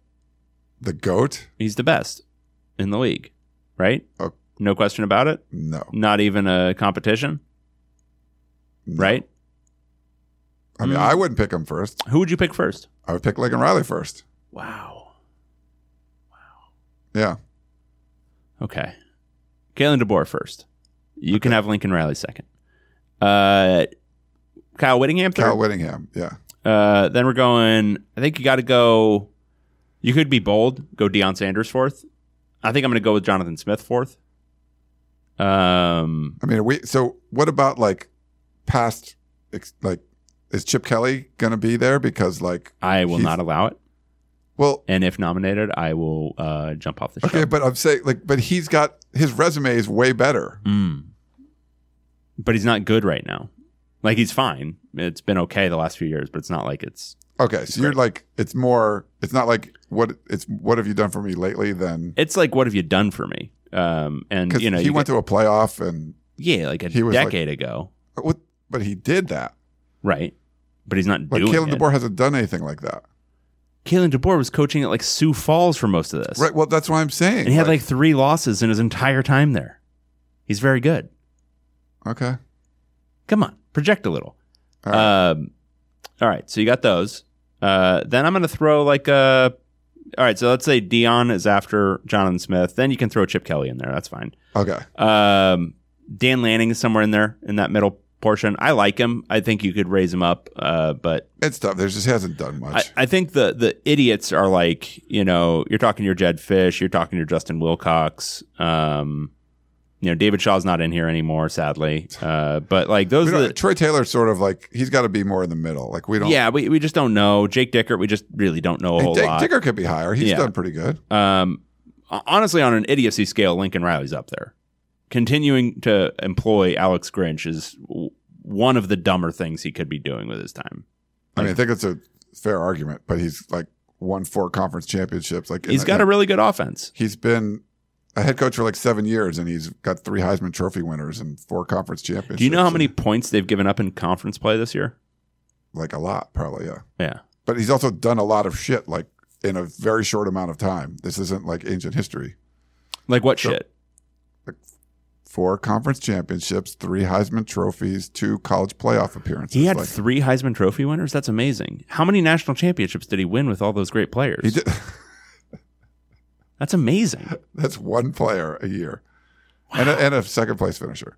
The goat? he's the best in the league, right? Oh. No question about it. No. Not even a competition, No. right? I mean, Mm. I wouldn't pick him first. Who would you pick first? I would pick Lincoln Riley first. Wow. Wow. Yeah. Okay. Kalen DeBoer first. You can have Lincoln Riley second. Uh, Kyle Whittingham third. Cal Whittingham. Yeah. uh, then we're going. I think you got to go. You could be bold. Go Deion Sanders fourth. I think I'm going to go with Jonathan Smith fourth. Um. I mean, we. So what about like past? ex- Like, is Chip Kelly going to be there? Because like, I will He's- not allow it, well, and if nominated, I will uh, jump off the show. okay, but I'm saying like, but he's got his resume is way better. Mm. But he's not good right now. Like he's fine. It's been okay the last few years, but it's not like it's Okay, so you're like, it's more. It's not like what it's what have you done for me lately? Then it's like what have you done for me? Um, and you know he you went get- to a playoff and yeah, like a was like- decade ago, what? But he did that. Right? But he's not Like doing Kalen it. DeBoer hasn't done anything like that. Kalen DeBoer was coaching at like Sioux Falls for most of this, Right. Well, that's what I'm saying. and he had like three losses in his entire time there. He's very good. okay. Come on, project a little. All right. Um, all right, so you got those. Uh, then I'm going to throw like a. All right, so let's say Deion is after Jonathan Smith. Then you can throw Chip Kelly in there. That's fine. okay. Um, Dan Lanning is somewhere in there in that middle portion. I like him. I think you could raise him up. Uh, but It's tough. There's just hasn't done much. I think the the idiots are like you know you're talking your Jedd Fisch, you're talking your Justin Wilcox. Um, you know David Shaw's not in here anymore, sadly. Uh, but like those are the, Troy Taylor's sort of like he's got to be more in the middle. Like we don't. yeah, we, we just don't know. Jake Dickert, we just really don't know a whole lot. Dickert could be higher. He's Yeah. done pretty good. Um, honestly, on an idiocy scale, Lincoln Riley's up there. Continuing to employ Alex Grinch is one of the dumber things he could be doing with his time. I mean, I think it's a fair argument, but he's like won four conference championships. Like He's got a really good offense. he's been a head coach for like seven years, and he's got three Heisman Trophy winners and four conference championships. Do you know how many points they've given up in conference play this year? Like a lot, probably. Yeah, Yeah. but he's also done a lot of shit like in a very short amount of time. This isn't like ancient history. Like what So- shit? Four conference championships, three Heisman trophies, two college playoff appearances. He had Like, three Heisman Trophy winners. That's amazing. How many national championships did he win with all those great players? he did. That's amazing. That's one player a year, and, a, and a second place finisher.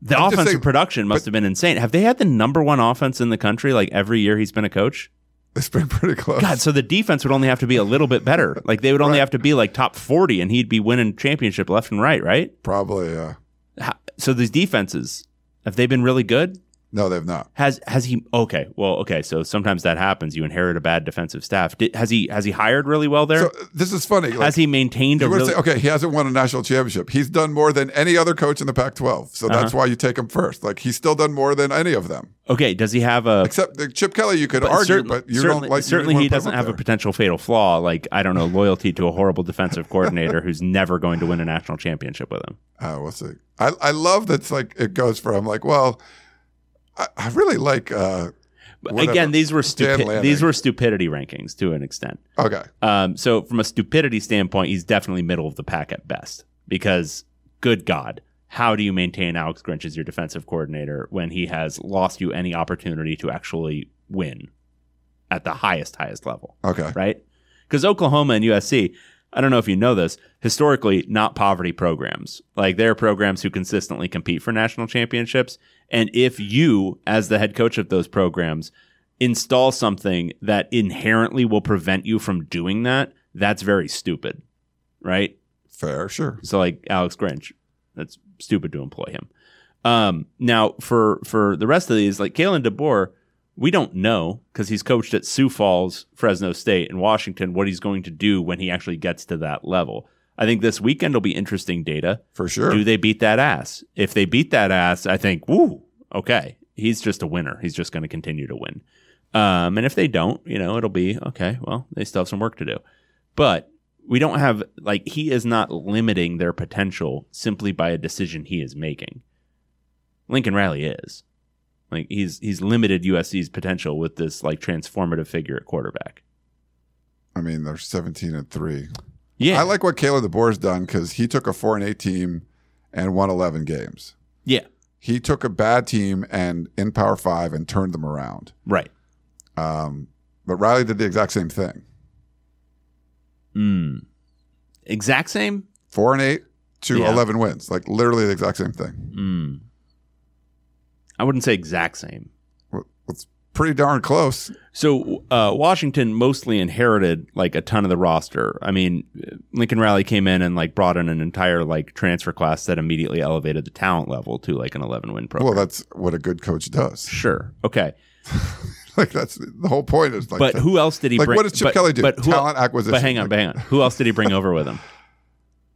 The I'm offensive saying- production must but- have been insane. Have they had the number one offense in the country like every year he's been a coach? It's been pretty close. God, so the defense would only have to be a little bit better. Like they would only Right. have to be like top 40 and he'd be winning championship left and right, right? Probably. Uh, How, so these defenses, have they been really good? No, they've not. Has has he okay, well, okay, so sometimes that happens. You inherit a bad defensive staff. Did, has he has he hired really well there? So this is funny. Like, has he maintained a really say, okay, he hasn't won a national championship. He's done more than any other coach in the Pac-12, so Uh-huh. that's why you take him first. Like he's still done more than any of them, Okay, does he have a except the Chip Kelly. You could argue, certain- but you certainly, don't like. certainly he wanna put him doesn't have a potential fatal flaw like I don't know loyalty to a horrible defensive coordinator who's never going to win a national championship with him. Uh, we'll see. I I love that's like it goes from like well, I, I really like. uh whatever. Again, these were stupi- these were stupidity rankings to an extent. Okay, Um, so from a stupidity standpoint, he's definitely middle of the pack at best. Because, good God, how do you maintain Alex Grinch as your defensive coordinator when he has lost you any opportunity to actually win at the highest, highest level? okay, Right? Because Oklahoma and USC, I don't know if you know this, historically not poverty programs. Like they're programs who consistently compete for national championships. And if you, as the head coach of those programs, install something that inherently will prevent you from doing that, that's very stupid. Right? fair, sure. So like Alex Grinch, that's stupid to employ him. Um, now for for the rest of these, like Kalen DeBoer, we don't know because he's coached at Sioux Falls, Fresno State, and Washington. What he's going to do when he actually gets to that level. I think this weekend will be interesting data. For sure. Do they beat that ass? If they beat that ass, I think, woo, okay, he's just a winner. He's just going to continue to win. Um, and if they don't, you know, it'll be okay. Well, they still have some work to do, but we don't have like he is not limiting their potential simply by a decision he is making. Lincoln Riley is like he's he's limited USC's potential with this like transformative figure at quarterback. I mean, they're seventeen and three. Yeah, I like what Caleb DeBoer's done because he took a four and eight team and won eleven games. yeah, He took a bad team and in Power Five and turned them around. right. Um, but Riley did the exact same thing. Mm. Exact same. Four and eight to Yeah. 11 wins. Like literally the exact same thing. Mm. I wouldn't say exact same. Pretty darn close. So uh, Washington mostly inherited like a ton of the roster. I mean, Lincoln Riley came in and like brought in an entire like transfer class that immediately elevated the talent level to like an 11 win program. Well, that's what a good coach does. sure, okay, Like that's the whole point is like but that- who else did he like bring? what does Chip but, Kelly do? But who, Talent acquisition. But hang on, Like, but hang on. Who else did he bring over with him?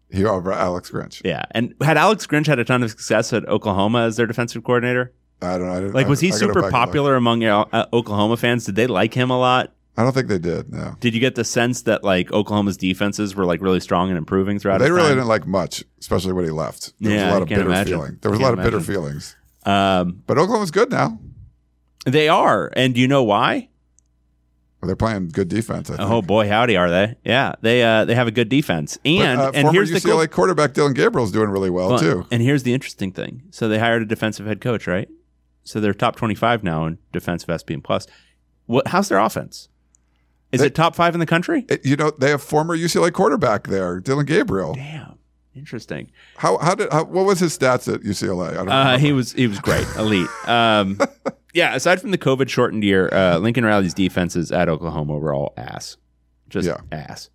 He over Alex Grinch. Yeah, and had Alex Grinch had a ton of success at Oklahoma as their defensive coordinator? I don't know. I didn't- Like, was he I- I super popular among uh, Oklahoma fans? Did they like him a lot? I don't think they did. No. Did you get the sense that like Oklahoma's defenses were like really strong and improving throughout? They his really time? didn't like much, especially when he left. There was Yeah, a lot I of bitter imagine. feeling. There was a lot of bitter feelings. Um, But Oklahoma's good now. they are, and do you know why? Well, they're playing good defense. I think. Oh boy, howdy, are they? Yeah, they uh, they have a good defense, But, and uh, and here's the UCLA cool, quarterback Dillon Gabriel's doing really well well, too. And here's the interesting thing: so they hired a defensive head coach, right? So they're top twenty-five now in defensive SP and plus. What? How's their offense? Is They- it top five in the country? It- you know, they have former UCLA quarterback there, Dillon Gabriel. Damn, interesting. How how did how, what was his stats at UCLA? I don't Uh, he was he was great, elite. Um, yeah, aside from the COVID shortened year, uh, Lincoln Riley's defenses at Oklahoma were all ass, just Yeah. ass.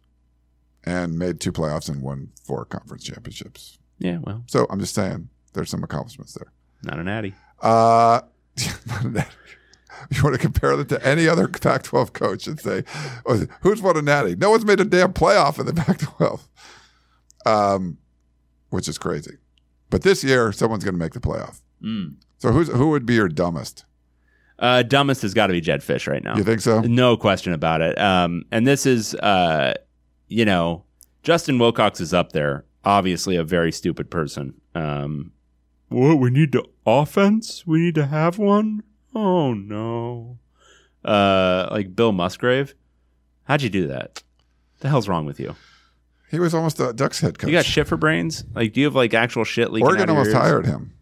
and made two playoffs and won four conference championships. Yeah, well, So I'm just saying, there's some accomplishments there. not an addy. Uh, you want to compare that to any other Pac-12 coach and say, oh, who's won a natty? No one's made a damn playoff in the Pac-12, um, which is crazy. But this year, someone's going to make the playoff. Mm. So who's who would be your dumbest? Uh, dumbest has got to be Jedd Fisch right now. You think so? No question about it. Um, and this is, uh, you know, Justin Wilcox is up there. Obviously, a very stupid person. Um, what? We need the offense. We need to have one. Oh no. Uh, like Bill Musgrave. How'd you do that? The hell's wrong with you? He was almost a Ducks head coach. You got shit for brains? Like, do you have like actual shit leaking? Oregon out of your almost ears? hired him.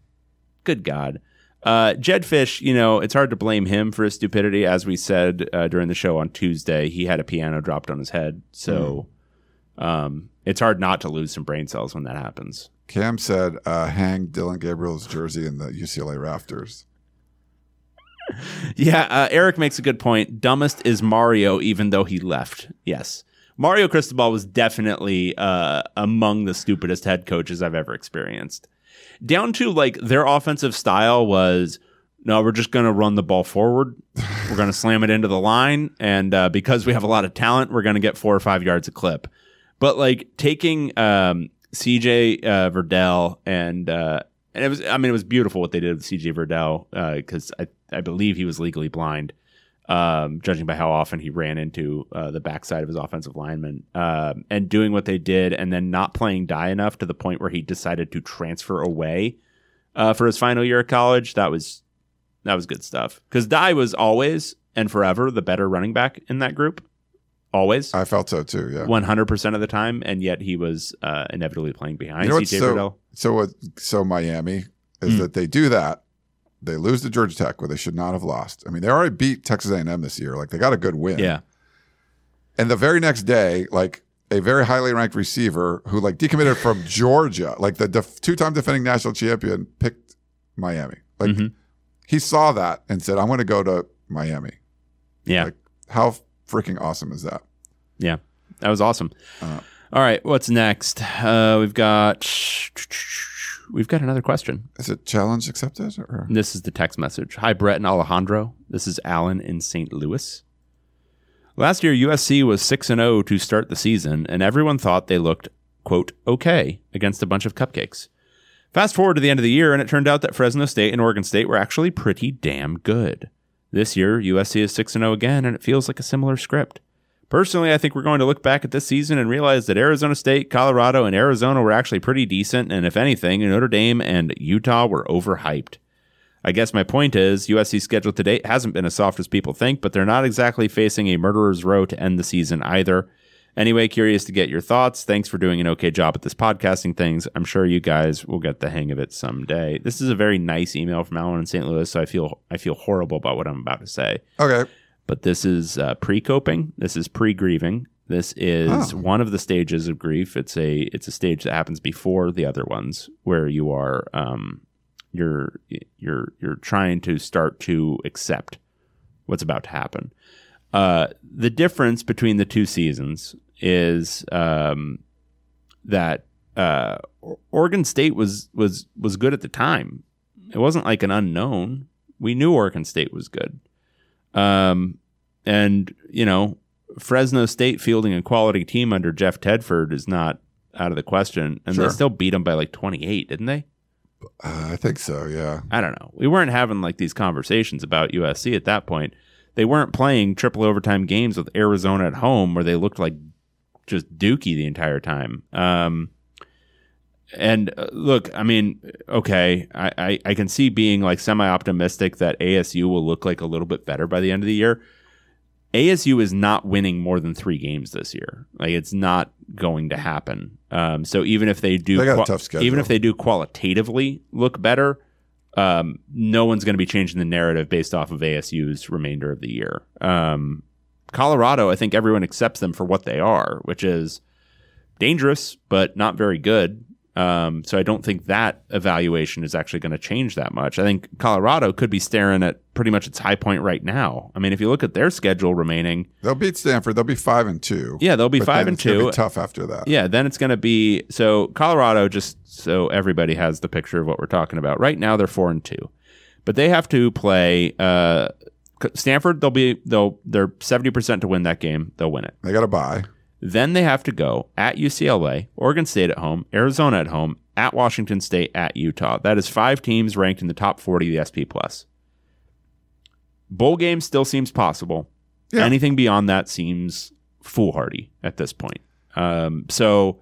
Good God. Uh, Jedd Fisch, you know, it's hard to blame him for his stupidity. As we said uh, during the show on Tuesday, he had a piano dropped on his head. So um, it's hard not to lose some brain cells when that happens. Cam said, uh, "Hang Dillon Gabriel's jersey in the UCLA rafters." Yeah, uh, Eric makes a good point. Dumbest is Mario, even though he left. Yes. Mario Cristobal was definitely uh, among the stupidest head coaches I've ever experienced. Down to like their offensive style was no, we're just going to run the ball forward. We're going to slam it into the line. And uh, because we have a lot of talent, we're going to get four or five yards a clip. But like taking um, CJ uh, Verdell and uh, and it was I mean it was beautiful what they did with CJ Verdell because I I believe he was legally blind, um, judging by how often he ran into uh, the backside of his offensive lineman, um, and doing what they did, and then not playing Dye enough to the point where he decided to transfer away uh, for his final year of college. That was that was good stuff because Dye was always and forever the better running back in that group, always. I felt so too. Yeah. One hundred percent of the time, and yet he was uh, inevitably playing behind You know CJ so Verdell. so what? So Miami is Mm. that they do that. They lose to Georgia Tech where they should not have lost. I mean, they already beat Texas A&M this year. Like they got a good win. Yeah, And the very next day, like a very highly ranked receiver who like decommitted from Georgia, like the def- two-time defending national champion, picked Miami. Like Mhm. he saw that and said, "I'm going to go to Miami." yeah. Like how freaking awesome is that? Yeah, that was awesome. Uh, All right, what's next? Uh, we've got we've got another question. Is it challenge accepted? Or? This is the text message. Hi, Brett and Alejandro. This is Alan in St. Louis. Last year, USC was six and zero to start the season, and everyone thought they looked quote okay against a bunch of cupcakes. Fast forward to the end of the year, and it turned out that Fresno State and Oregon State were actually pretty damn good. This year, USC is 6 0 again, and it feels like a similar script. Personally, I think we're going to look back at this season and realize that Arizona State, Colorado, and Arizona were actually pretty decent, and if anything, Notre Dame and Utah were overhyped. I guess my point is USC's schedule to date hasn't been as soft as people think, but they're not exactly facing a murderer's row to end the season either. Anyway, curious to get your thoughts. Thanks for doing an okay job at this podcasting things. I'm sure you guys will get the hang of it someday. This is a very nice email from Alan in St. Louis, so I feel I feel horrible about what I'm about to say. Okay. But this is uh, pre-coping. This is pre-grieving. This is Oh. one of the stages of grief. It's a it's a stage that happens before the other ones, where you are um, you're you're you're trying to start to accept what's about to happen. Uh, the difference between the two seasons is um, that uh, Oregon State was was was good at the time. It wasn't like an unknown. We knew Oregon State was good. Um, and you know, Fresno State fielding a quality team under Jeff Tedford is not out of the question, and Sure. they still beat them by like twenty eight, didn't they? Uh, I think so. Yeah. I don't know. We weren't having like these conversations about USC at that point. They weren't playing triple overtime games with Arizona at home where they looked like just dookie the entire time. Um, and uh, look, I mean, okay, I, I, I can see being like semi optimistic that ASU will look like a little bit better by the end of the year. ASU is not winning more than three games this year. Like it's not going to happen. Um, so even if they do, They got a tough schedule. even if they do qualitatively look better, um, no one's going to be changing the narrative based off of ASU's remainder of the year. Um, Colorado, I think everyone accepts them for what they are, which is dangerous but not very good. Um, so I don't think that evaluation is actually going to change that much. I think Colorado could be staring at pretty much its high point right now. I mean, if you look at their schedule remaining, They'll beat Stanford. They'll be five and two. yeah, they'll be five and two. Be tough after that. Yeah, then it's going to be so Colorado. Just so everybody has the picture of what we're talking about. Right now, they're four and two, but they have to play uh, Stanford. They'll be they'll they're seventy percent to win that game. They'll win it. They got to buy. Then they have to go at UCLA, Oregon State at home, Arizona at home, at Washington State, at Utah. That is five teams ranked in the top forty of the SP plus. bowl game still seems possible. Yeah. Anything beyond that seems foolhardy at this point. Um, so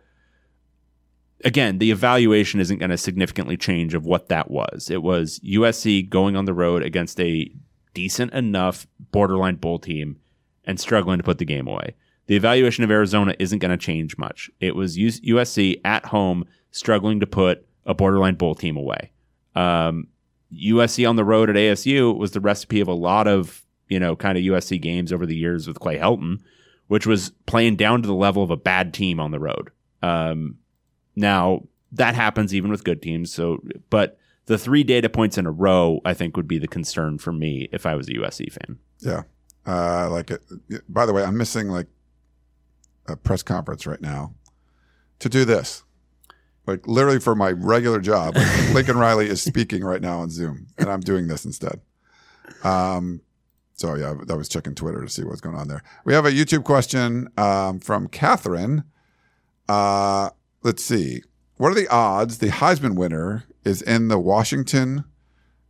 again, the evaluation isn't going to significantly change of what that was. It was USC going on the road against a decent enough borderline bowl team and struggling to put the game away. The evaluation of Arizona isn't going to change much. It was USC at home struggling to put a borderline bowl team away. Um, USC on the road at ASU was the recipe of a lot of you know kind of USC games over the years with Clay Helton, which was playing down to the level of a bad team on the road. Um, now that happens even with good teams. So, but the three data points in a row, I think, would be the concern for me if I was a USC fan. Yeah. Uh, like it. By the way, I'm missing like a press conference right now to do this. Like literally for my regular job, like Lincoln Riley is speaking right now on Zoom, and I'm doing this instead. Um, so yeah, I was checking Twitter to see what's going on there. We have a YouTube question um, from Catherine. Uh, let's see. What are the odds the Heisman winner is in the Washington?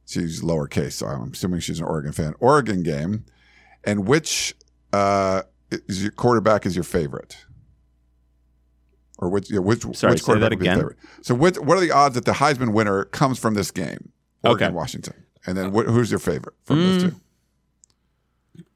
She's lowercase, so I'm assuming she's an Oregon fan. Oregon game, and which uh, is your quarterback is your favorite? Or which which Sorry, which quarterback would be again? favorite? So which, what are the odds that the Heisman winner comes from this game? Oregon, Okay. Washington, and then wh- who's your favorite from those Mm. two?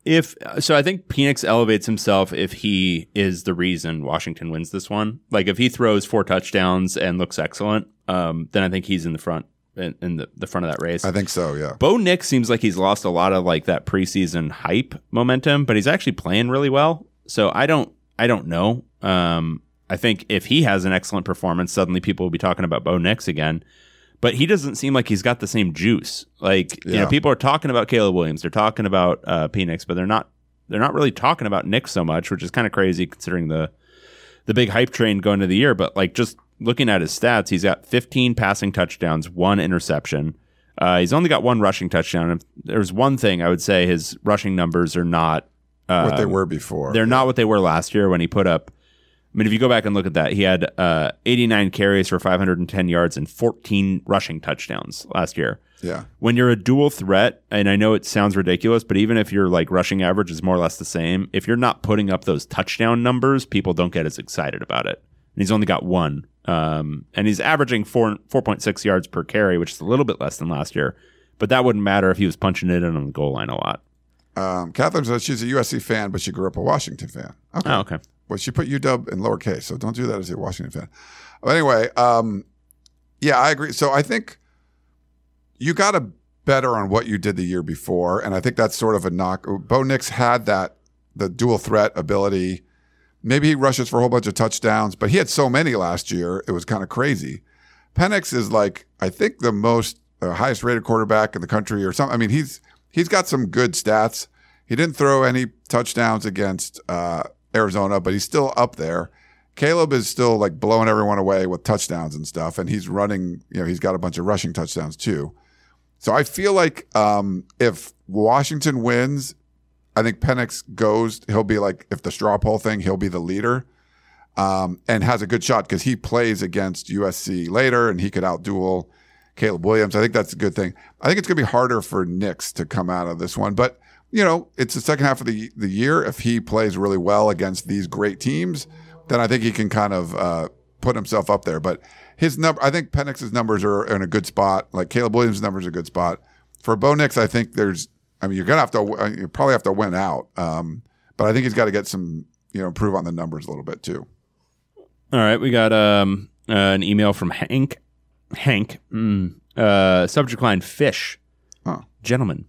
If so, I think Penix elevates himself if he is the reason Washington wins this one. Like if he throws four touchdowns and looks excellent, um, then I think he's in the front in, in the, the front of that race. I think so. Yeah. Bo Nix seems like he's lost a lot of like that preseason hype momentum, but he's actually playing really well. So I don't I don't know. Um, I think if he has an excellent performance, suddenly people will be talking about Bo Nix again. But he doesn't seem like he's got the same juice. Like you know, people are talking about Caleb Williams, they're talking about uh, Penix, but they're not they're not really talking about Nix so much, which is kind of crazy considering the the big hype train going into the year. But like just looking at his stats, he's got 15 passing touchdowns, one interception. Uh, he's only got one rushing touchdown. If there's one thing I would say his rushing numbers are not uh, what they were before. they're not what they were last year when he put up. I mean, if you go back and look at that, he had uh, 89 carries for 510 yards and 14 rushing touchdowns last year. Yeah. When you're a dual threat, and I know it sounds ridiculous, but even if your like rushing average is more or less the same, if you're not putting up those touchdown numbers, people don't get as excited about it. And he's only got one, um, and he's averaging four 4.6 yards per carry, which is a little bit less than last year. But that wouldn't matter if he was punching it in on the goal line a lot. Um, Catherine says she's a USC fan, but she grew up a Washington fan. Okay. Oh, okay. Well, she put UW in lowercase, so don't do that as a Washington fan. But anyway, um, yeah, I agree. So I think you got to better on what you did the year before, and I think that's sort of a knock. Bo Nix had that the dual threat ability. Maybe he rushes for a whole bunch of touchdowns, but he had so many last year, it was kind of crazy. Penix is like I think the most uh, highest rated quarterback in the country, or something. I mean, he's he's got some good stats. He didn't throw any touchdowns against uh, Arizona, but he's still up there. Caleb is still like blowing everyone away with touchdowns and stuff, and he's running. You know, he's got a bunch of rushing touchdowns too. So I feel like um, if Washington wins, I think Penix goes. He'll be like if the straw poll thing, he'll be the leader, um, and has a good shot because he plays against USC later, and he could outduel Caleb Williams. I think that's a good thing. I think it's going to be harder for Nix to come out of this one, but you know, it's the second half of the the year. If he plays really well against these great teams, then I think he can kind of uh, put himself up there. But his number, I think Penix's numbers are in a good spot. Like Caleb Williams' numbers are a good spot. For Bo Nix, I think there's. I mean, you're gonna have to. uh, You probably have to win out. Um, but I think he's got to get some. You know, improve on the numbers a little bit too. All right, we got um, uh, an email from Hank. Hank, mm, uh, subject line fish. Huh. Gentlemen,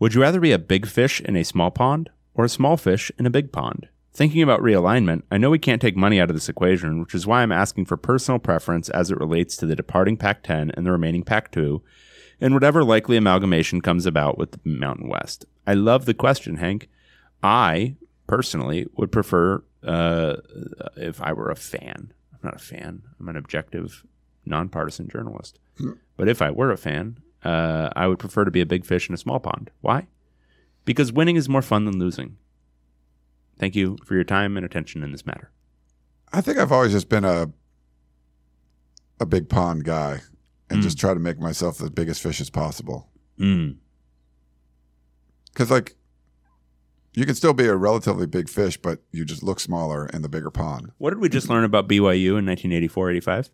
would you rather be a big fish in a small pond or a small fish in a big pond? Thinking about realignment, I know we can't take money out of this equation, which is why I'm asking for personal preference as it relates to the departing Pac 10 and the remaining Pac 2, and whatever likely amalgamation comes about with the Mountain West. I love the question, Hank. I personally would prefer uh, if I were a fan. I'm not a fan. I'm an objective, nonpartisan journalist. But if I were a fan, uh, I would prefer to be a big fish in a small pond. Why? Because winning is more fun than losing. Thank you for your time and attention in this matter. I think I've always just been a a big pond guy and just try to make myself the biggest fish as possible. Mm. because like you can still be a relatively big fish, but you just look smaller in the bigger pond. What did we just learn about BYU in 1984 85?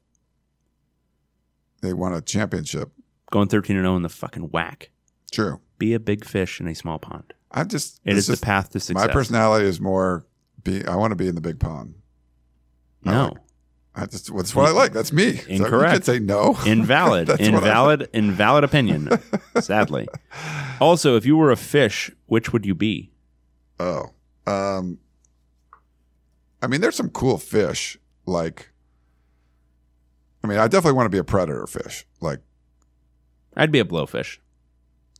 They won a championship. Going 13 and 0 in the fucking whack. True. Be a big fish in a small pond. I just It is the path to success. My personality is more be. I want to be in the big pond. I No. like- Just that's what I like. That's me. So you Incorrect. could say no. Invalid. That's invalid. Invalid opinion. Sadly. Also, if you were a fish, which would you be? Oh, um, I mean, there's some cool fish. Like, I mean, I definitely want to be a predator fish. Like, I'd be a blowfish.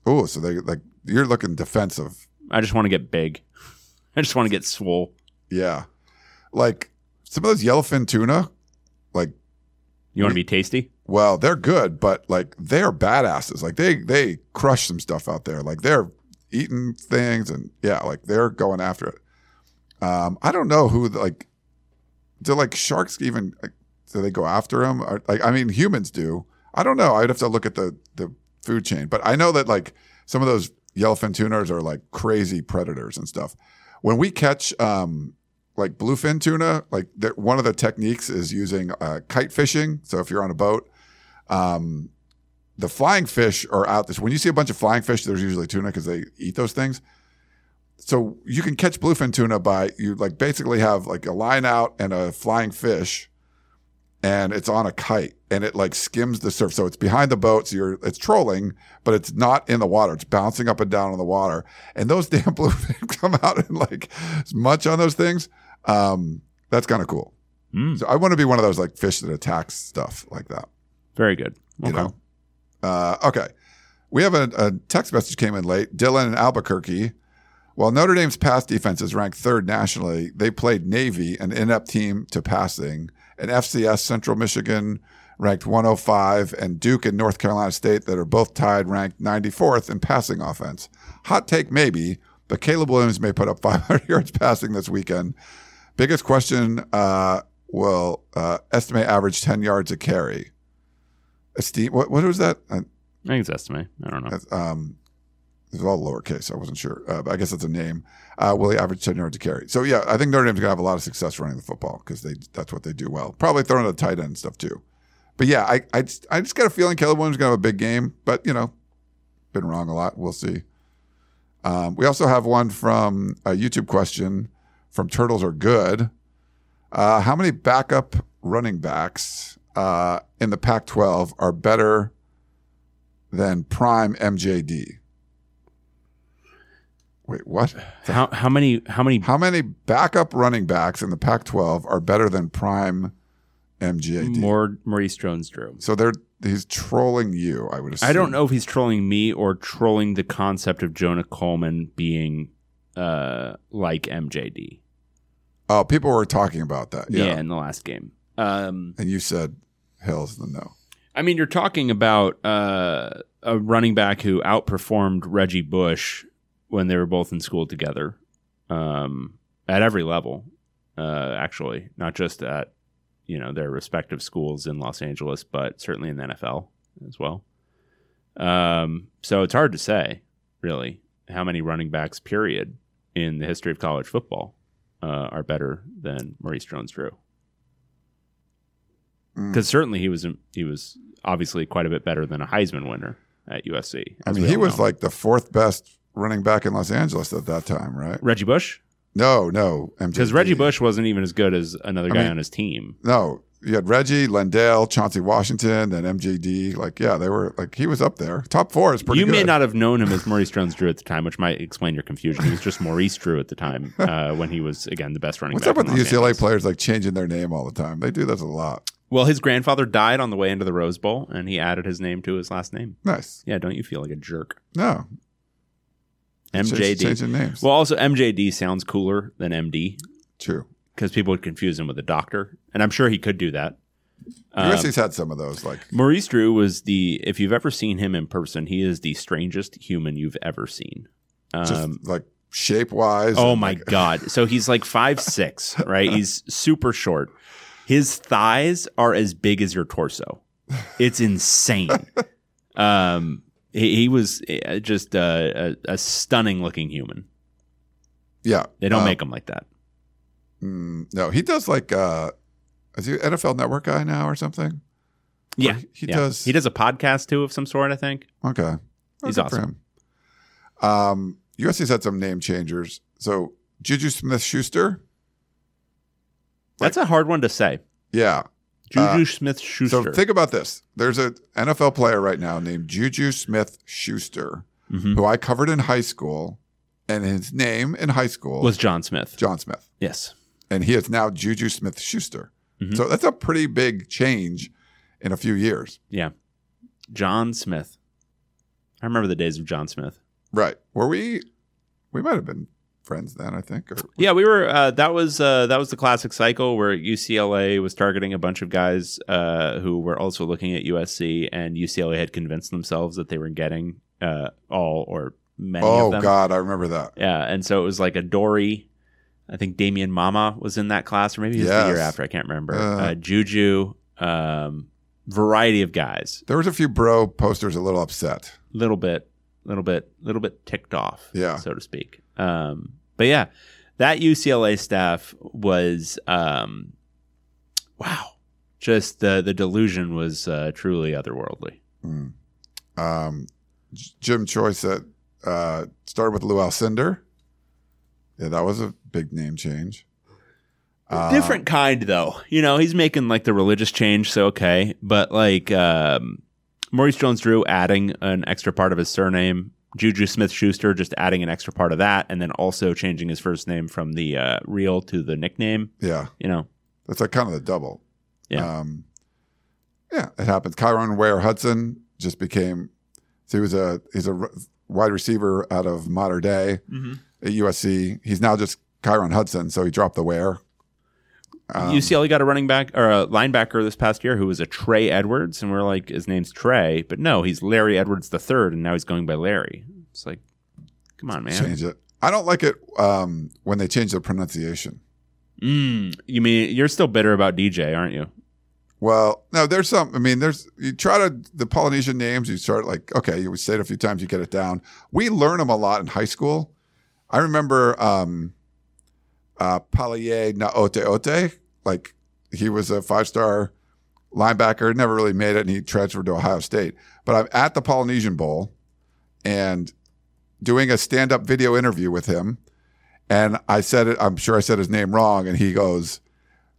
oh, so they like you're looking defensive. I just want to get big. I just want to get swole. Yeah, like some of those yellowfin tuna. You want to be tasty? well, they're good, but like they're badasses. Like they they crush some stuff out there. Like they're eating things and yeah, like they're going after it. Um, I don't know who like do like sharks even like, do they go after them? Or, like I mean, humans do. I don't know. I'd have to look at the the food chain, but I know that like some of those yellowfin tuners are like crazy predators and stuff. When we catch um, like bluefin tuna, like one of the techniques is using uh, kite fishing. So if you're on a boat, um, the flying fish are out this. When you see a bunch of flying fish, there's usually tuna because they eat those things. So you can catch bluefin tuna by you like basically have like a line out and a flying fish, and it's on a kite and it like skims the surf. So it's behind the boat, so you're it's trolling, but it's not in the water. It's bouncing up and down on the water, and those damn bluefin come out and like munch on those things. Um, that's kind of cool. Mm, So I want to be one of those like fish that attacks stuff like that. very good. You Okay. know. Uh, okay. We have a, a text message came in late. Dylan in Albuquerque. While Notre Dame's pass defense is ranked third nationally, they played Navy, an inept team to passing, and FCS Central Michigan ranked 105, and Duke and North Carolina State that are both tied ranked 94th in passing offense. Hot take maybe, but Caleb Williams may put up 500 yards passing this weekend. Biggest question uh, will uh, estimate average 10 yards a carry. Esteem, what, what was that? Uh, I think it's estimate. I don't know. um, it's all lowercase. I wasn't sure, uh, but I guess that's a name. Uh, will he average ten yards to carry? So yeah, I think Notre Dame's gonna have a lot of success running the football because they that's what they do well. Probably throwing a tight end and stuff too. But yeah, I I just, I just got a feeling Caleb Williams is gonna have a big game. But you know, been wrong a lot. We'll see. Um, we also have one from a YouTube question from Turtles Are Good. Uh, how many backup running backs uh, in the Pac-12 are better than prime MJD? Wait, what? How how many how many How many backup running backs in the Pac-12 are better than prime MJD? more Maurice Jones-Drew? So they're he's trolling you. I would assume. I don't know if he's trolling me or trolling the concept of Jonah Coleman being uh, like MJD. Oh, people were talking about that. Yeah. Yeah, in the last game. Um, and you said Hills the no. I mean, you're talking about uh, a running back who outperformed Reggie Bush when they were both in school together um, at every level, uh, actually, not just at you know their respective schools in Los Angeles, but certainly in the NFL as well. Um, so it's hard to say, really, how many running backs, period, in the history of college football uh, are better than Maurice Jones-Drew Mm. because certainly he was he was obviously quite a bit better than a Heisman winner at USC. I mean, he was know. like the fourth best running back in Los Angeles at that time, right? Reggie Bush No, no, because Reggie Bush wasn't even as good as another I guy mean- on his team. No, you had Reggie, Lendale, Chauncey Washington, then MJD. Like, yeah, they were like he was up there. Top four is pretty. You good. may not have known him as Maurice Jones-Drew at the time, which might explain your confusion. He was just Maurice Drew at the time uh, when he was again the best running back. What's up with the UCLA Angeles. players like changing their name all the time? They do that a lot. Well, his grandfather died on the way into the Rose Bowl, and he added his name to his last name. Nice. Yeah, don't you feel like a jerk? No, MJD. changing names. Well, also MJD sounds cooler than MD True. Because people would confuse him with a doctor, and I'm sure he could do that. USC's had some of those. Like, Maurice Drew was the if you've ever seen him in person, he is the strangest human you've ever seen. just Um, like shape wise. oh my god! So he's like five six, right? He's super short. His thighs are as big as your torso. It's insane. Um, He, he was uh, just uh, a, a stunning looking human. Yeah, They don't Uh, make him like that. Mm, no, he does like. uh Is he an NFL Network guy now or something? Yeah, he- he yeah. does- He does a podcast too of some sort. I think. Okay, Well, He's awesome. him. Um, USC's had some name changers. So Juju Smith Schuster, That's a hard one to say. yeah. Juju Uh, Smith Schuster. So think about this. There's an NFL player right now named Juju Smith Schuster, Mhm. who I covered in high school, and his name in high school was John Smith. John Smith, Yes. And he is now Juju Smith Schuster. Mhm. So that's a pretty big change in a few years, Yeah. John Smith. I remember the days of John Smith. right? Were we? We might have been friends then, I think. Or, Yeah, we were. Uh, that was uh, that was the classic cycle where UCLA was targeting a bunch of guys uh, who were also looking at USC, and UCLA had convinced themselves that they were getting uh, all or many oh of them. God, I remember that. Yeah, and so it was like a Dory. I think Damian Mama was in that class, or maybe it was the year after. I can't remember. Uh. Uh, Juju, um, variety of guys. There was a few bro posters a little upset. Little bit, little bit, little bit ticked off. Yeah. so to speak. Um, but yeah, that UCLA staff was, um, wow, just the the delusion was uh, truly otherworldly. Mm. Um, Jim Choi said uh, started with Lou Alcindor. Yeah, that was a big name change. Uh, Different kind though. You know, he's making like the religious change, so okay. But like um, Maurice Jones Drew adding an extra part of his surname, Juju Smith Schuster just adding an extra part of that, and then also changing his first name from the uh, real to the nickname. Yeah, You know, that's like kind of the double. Yeah. Um, yeah, it happens. Kyron Ware Hudson just became. So he was a he's a wide receiver out of Mater Dei at USC. He's now just Kyron Hudson, so he dropped the Ware. Um, UCLA got a running back or a linebacker this past year who was a Trey Edwards, and we're like, his name's Trey, but no, he's Larry Edwards the third, and now he's going by Larry. It's like, come on, man. change it. I don't like it um, when they change the pronunciation. Mm, you mean you're still bitter about DJ, aren't you? Well, no, there's some. I mean, there's you try to the Polynesian names. You start like okay, you say it a few times, you get it down. We learn them a lot in high school. I remember um, uh, Palaie Naote Ote. Like he was a five star linebacker, never really made it, and he transferred to Ohio State. But I'm at the Polynesian Bowl and doing a stand up video interview with him, and I said it. I'm sure I said his name wrong, and he goes.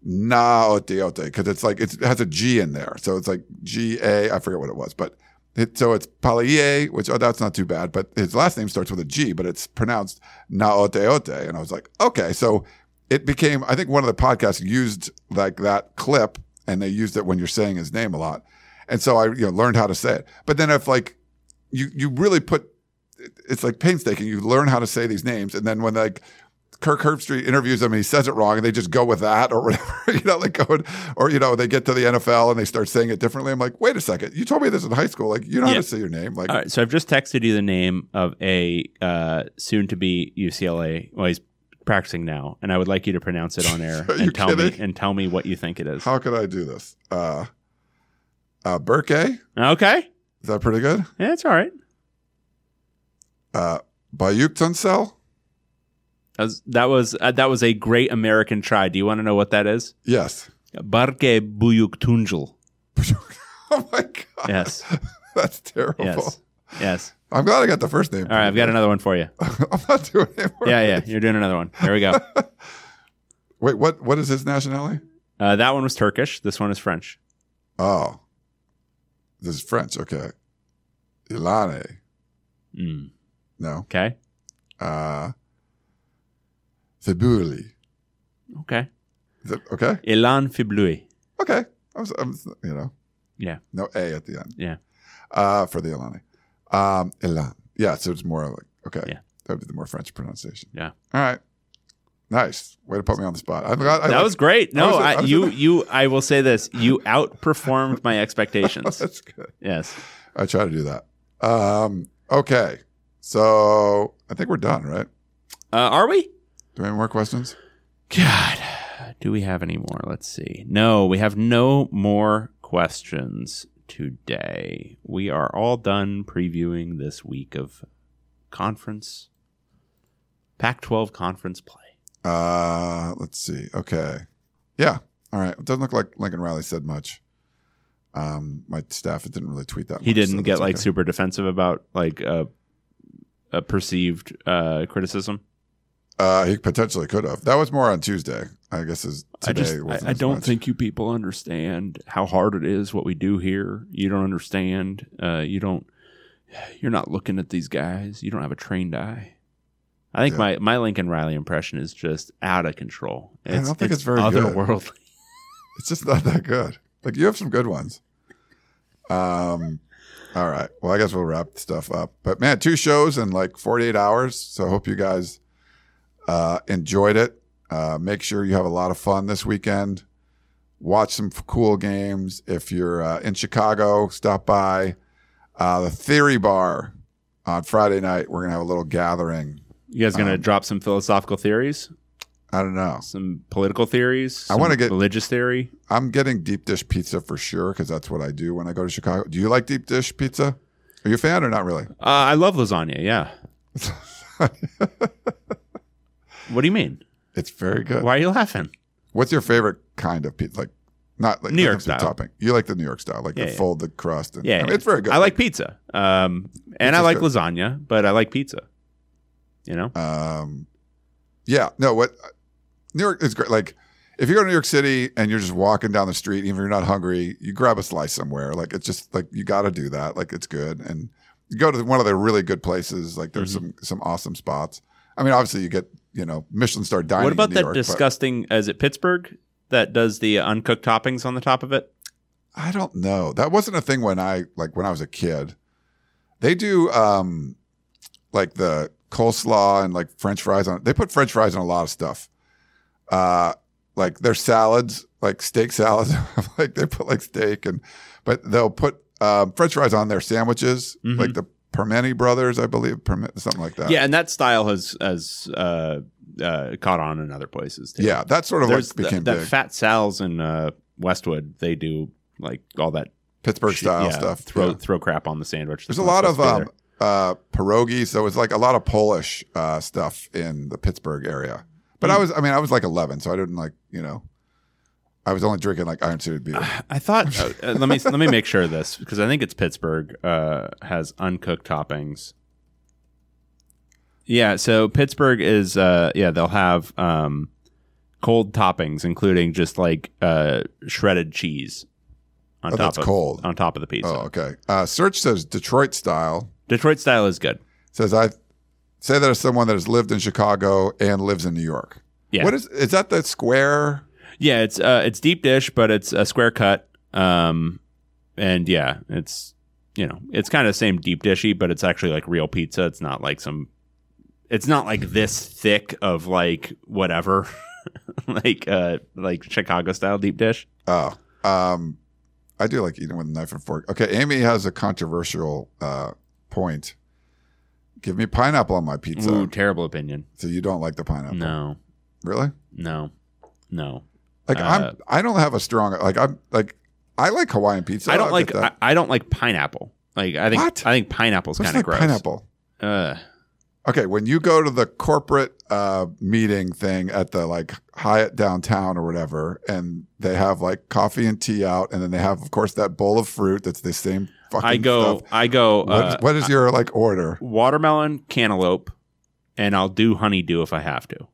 Naoteote, oh, because oh, it's like it's, it has a G in there, so it's like G A. I forget what it was, but it, so it's Palie, which oh that's not too bad. But his last name starts with a G, but it's pronounced Naoteote, oh, and I was like, okay, so it became. I think one of the podcasts used like that clip, and they used it when you're saying his name a lot, and so I you know learned how to say it. But then if like you you really put it's like painstaking. You learn how to say these names, and then when like Kirk Herbstreit interviews him and he says it wrong, and they just go with that or whatever, you know, like go or you know they get to the NFL and they start saying it differently. I'm like, wait a second, you told me this in high school. Like you know how to say your name. Like All right, so I've just texted you the name of a uh, soon-to-be UCLA. Well, he's practicing now, and I would like you to pronounce it on air and tell me and tell me what you think it is. how could I do this? Uh, uh, Burke, Okay. is that pretty good? yeah, it's all right. Uh, Bayuk Tunsel? That was that was, uh, that was a great American try. Do you want to know what that is? Yes. Berke Büyüktuncel. oh my god, Yes, that's terrible. yes, yes. I'm glad I got the first name. All right, I've got another one for you. I'm not doing it. Yeah, yeah, you're doing another one. Here we go. Wait, what? What is his nationality? Uh, that one was Turkish. This one is French. Oh, this is French. Okay, Ilane. Mm, No. okay, Uh, Fibuli. okay. Is it okay? Ilane Fibleuil. Okay. I was, I was, you know, Yeah, no A at the end. yeah. Uh, for the Ilani. Um, Ilan. Yeah. So it's more like, okay. Yeah. That would be the more French pronunciation. Yeah. All right. Nice. Way to put me on the spot. I. I that was great. No, was- I I you you. I will say this: you outperformed my expectations. That's good. yes. I try to do that. Um, okay. So I think we're done, right? Uh, are we? Do we have any more questions? God, do we have any more? Let's see. No, we have no more questions today. We are all done previewing this week of conference Pac 12 conference play. Uh, let's see. Okay. Yeah. All right. It doesn't look like Lincoln Riley said much. Um, my staff didn't really tweet that. Much. He much, didn't so get like okay. super defensive about like uh, a perceived uh, criticism. Uh, he potentially could have. That was more on Tuesday. I guess is I today. just wasn't I, I don't much. think you people understand how hard it is what we do here. You don't understand. Uh, you don't. You're not looking at these guys. You don't have a trained eye. I think Yeah. my, my Lincoln Riley impression is just out of control. I don't think it's very good. otherworldly. It's just not that good. Like you have some good ones. Um, all right. Well, I guess we'll wrap stuff up. But man, two shows in like 48 hours. So I hope you guys uh, enjoyed it. Uh, make sure you have a lot of fun this weekend. Watch some cool games. If you're uh, in Chicago, stop by uh, the Theory Bar on Friday night. We're gonna have a little gathering. You guys gonna Um, drop some philosophical theories, I don't know. some political theories. I wanna get- religious theory. I'm getting deep dish pizza for sure because that's what I do when I go to Chicago. Do you like deep dish pizza? Are you a fan or not really? Uh, I love lasagna. Yeah. what do you mean? It's very good. Why are you laughing? What's your favorite kind of pizza? Like not like New York doesn't have to be style. topping. You like the New York style, like Yeah, the yeah. folded crust. And, Yeah, I mean, yeah. it's very good. I like pizza, um, and I like good. lasagna, but I like pizza. You know, Um, yeah, no, what New York is great. Like if you go to New York City and you're just walking down the street, even if you're not hungry, you grab a slice somewhere. Like it's just like you got to do that. Like it's good, and you go to one of the really good places. Like there's Mm-hmm. some some awesome spots. I mean, obviously you get you know Michelin star dining. what about in New that York, but disgusting? Is it Pittsburgh that does the uncooked toppings on the top of it? I don't know. That wasn't a thing when I like when I was a kid. They do um like the coleslaw and like French fries on. They put French fries on a lot of stuff. Uh, like their salads, like steak salads, like they put like steak and, but they'll put um, French fries on their sandwiches, Mhm. like the Primanti brothers, I believe, something like that. Yeah, and that style has has uh, uh, caught on in other places. Too. yeah, that sort of There's like became that, that big. Fat Sal's in uh, Westwood. They do like all that Pittsburgh shit- style yeah, stuff. Throw yeah. throw crap on the sandwich. There's a lot of um, uh, pierogi, so it's like a lot of Polish uh, stuff in the Pittsburgh area. But I Hmm. was, I mean, I was like 11, so I didn't like, you know, I was only drinking like Iron City beer. I thought. uh, let me let me make sure of this because I think it's Pittsburgh uh, has uncooked toppings. Yeah, so Pittsburgh is uh, yeah they'll have um, cold toppings, including just like uh, shredded cheese on Oh, top that's of cold. on top of the pizza. Oh, okay. Uh, Search says Detroit style. Detroit style is good. Says I say that as someone that has lived in Chicago and lives in New York. Yeah. What is is that the square? Yeah, it's uh, it's deep dish, but it's a square cut. Um, and yeah, it's you know it's kind of the same deep dishy, but it's actually like real pizza. It's not like some. It's not like this thick of like whatever, like uh like Chicago style deep dish. Oh, um, I do like eating with a knife and fork. Okay, Amy has a controversial uh, point. Give me pineapple on my pizza. Ooh, terrible opinion. So you don't like the pineapple? No, Really? no, no. Like Uh, I'm I don't have a strong like I'm like I like Hawaiian pizza. I don't I'll like I. I don't like pineapple. Like I think What? I think pineapple's kind of like gross. pineapple? Uh, Okay, when you go to the corporate uh, meeting thing at the like Hyatt downtown or whatever, and they have like coffee and tea out, and then they have, of course, that bowl of fruit that's the same fucking I go. stuff. I go. What, uh, what is your like order? watermelon, cantaloupe, and I'll do honeydew if I have to.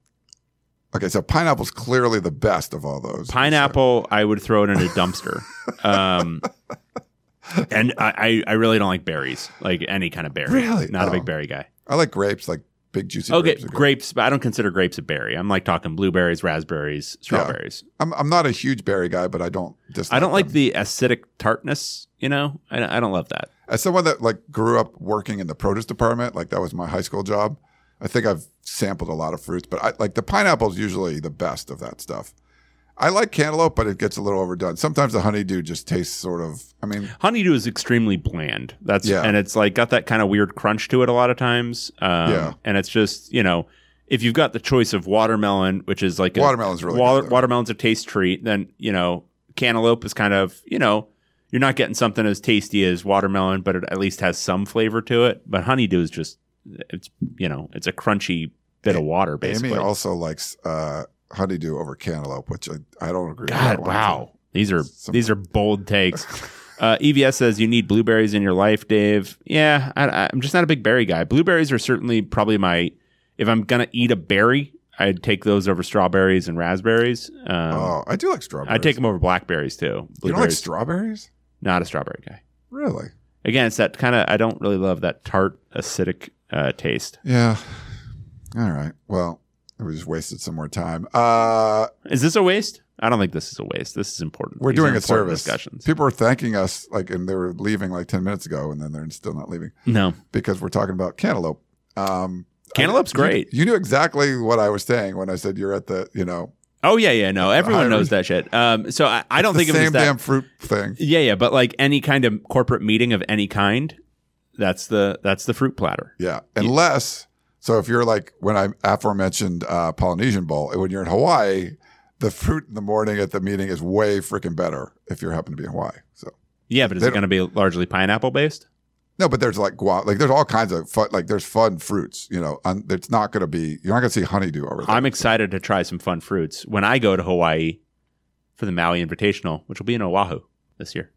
Okay, so pineapple's clearly the best of all those. Pineapple, I would throw it in a dumpster. um, and I, I, really don't like berries, like any kind of berry. Really? Not a Oh. big berry guy. I like grapes, like big juicy Okay, grapes. grapes, but I don't consider grapes a berry. I'm like talking blueberries, raspberries, strawberries. I'm I'm not a huge berry guy, but I don't dislike I don't like them. the acidic tartness. You know, I, I don't love that. as someone that like grew up working in the produce department, like that was my high school job. I think I've sampled a lot of fruits, but I like the pineapple is usually the best of that stuff. I like cantaloupe, but it gets a little overdone. Sometimes the honeydew just tastes sort of. I mean, Honeydew is extremely bland. That's Yeah. and it's like got that kind of weird crunch to it a lot of times. Um, Yeah. and it's just you know if you've got the choice of watermelon, which is like a, Watermelon's really water, good, watermelon's a taste treat, then you know cantaloupe is kind of you know you're not getting something as tasty as watermelon, but it at least has some flavor to it. But honeydew is just it's you know it's a crunchy bit of water basically. Amy also likes uh, honeydew over cantaloupe, which I, I don't agree. with God, one. wow, these are Some- these are bold takes. Uh, EVS says you need blueberries in your life, Dave. Yeah, I, I'm just not a big berry guy. Blueberries are certainly probably my. If I'm gonna eat a berry, I'd take those over strawberries and raspberries. Um, Oh, I do like strawberries. I'd take them over blackberries too. You don't like strawberries? not a strawberry guy. Really? Again, it's that kind of. I don't really love that tart, acidic uh, taste. Yeah. All right. Well, we just wasted some more time. Uh, Is this a waste? I don't think this is a waste. This is important. we're These doing a service. Discussions. People are thanking us, like, and they were leaving like ten minutes ago, and then they're still not leaving No, because we're talking about cantaloupe. Um, Cantaloupe's I- great. You, you knew exactly what I was saying when I said you're at the, you know, Oh yeah, yeah. No, everyone knows that shit. Um, so I, I don't the think of it same as that. damn fruit thing. Yeah, yeah, but like any kind of corporate meeting of any kind, that's the that's the fruit platter. Yeah. Unless, so if you're like when I aforementioned uh, Polynesian Bowl, when you're in Hawaii, the fruit in the morning at the meeting is way freaking better if you're happen to be in Hawaii. So Yeah, but is it going to be largely pineapple based? no, but there's like guava, like there's all kinds of fun, like there's fun fruits. You know, un, it's not going to be you're not going to see honeydew over there. I'm excited to try some fun fruits when I go to Hawaii for the Maui Invitational, which will be in Oahu this year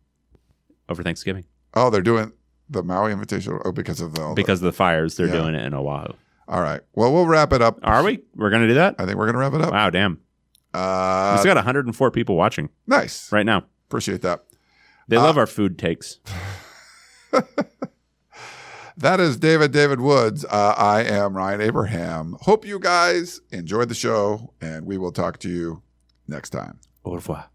over Thanksgiving oh, they're doing the Maui Invitational oh, because of the all because of the fires. They're Yeah. doing it in Oahu. all right. Well, we'll wrap it up. Are we? We're going to do that? I think we're going to wrap it up. Wow, damn! Uh, We've got 104 people watching nice. right now. Appreciate that. They Uh, love our food takes. That is David David Woods. Uh, I am Ryan Abraham. Hope you guys enjoyed the show, and we will talk to you next time. Au revoir.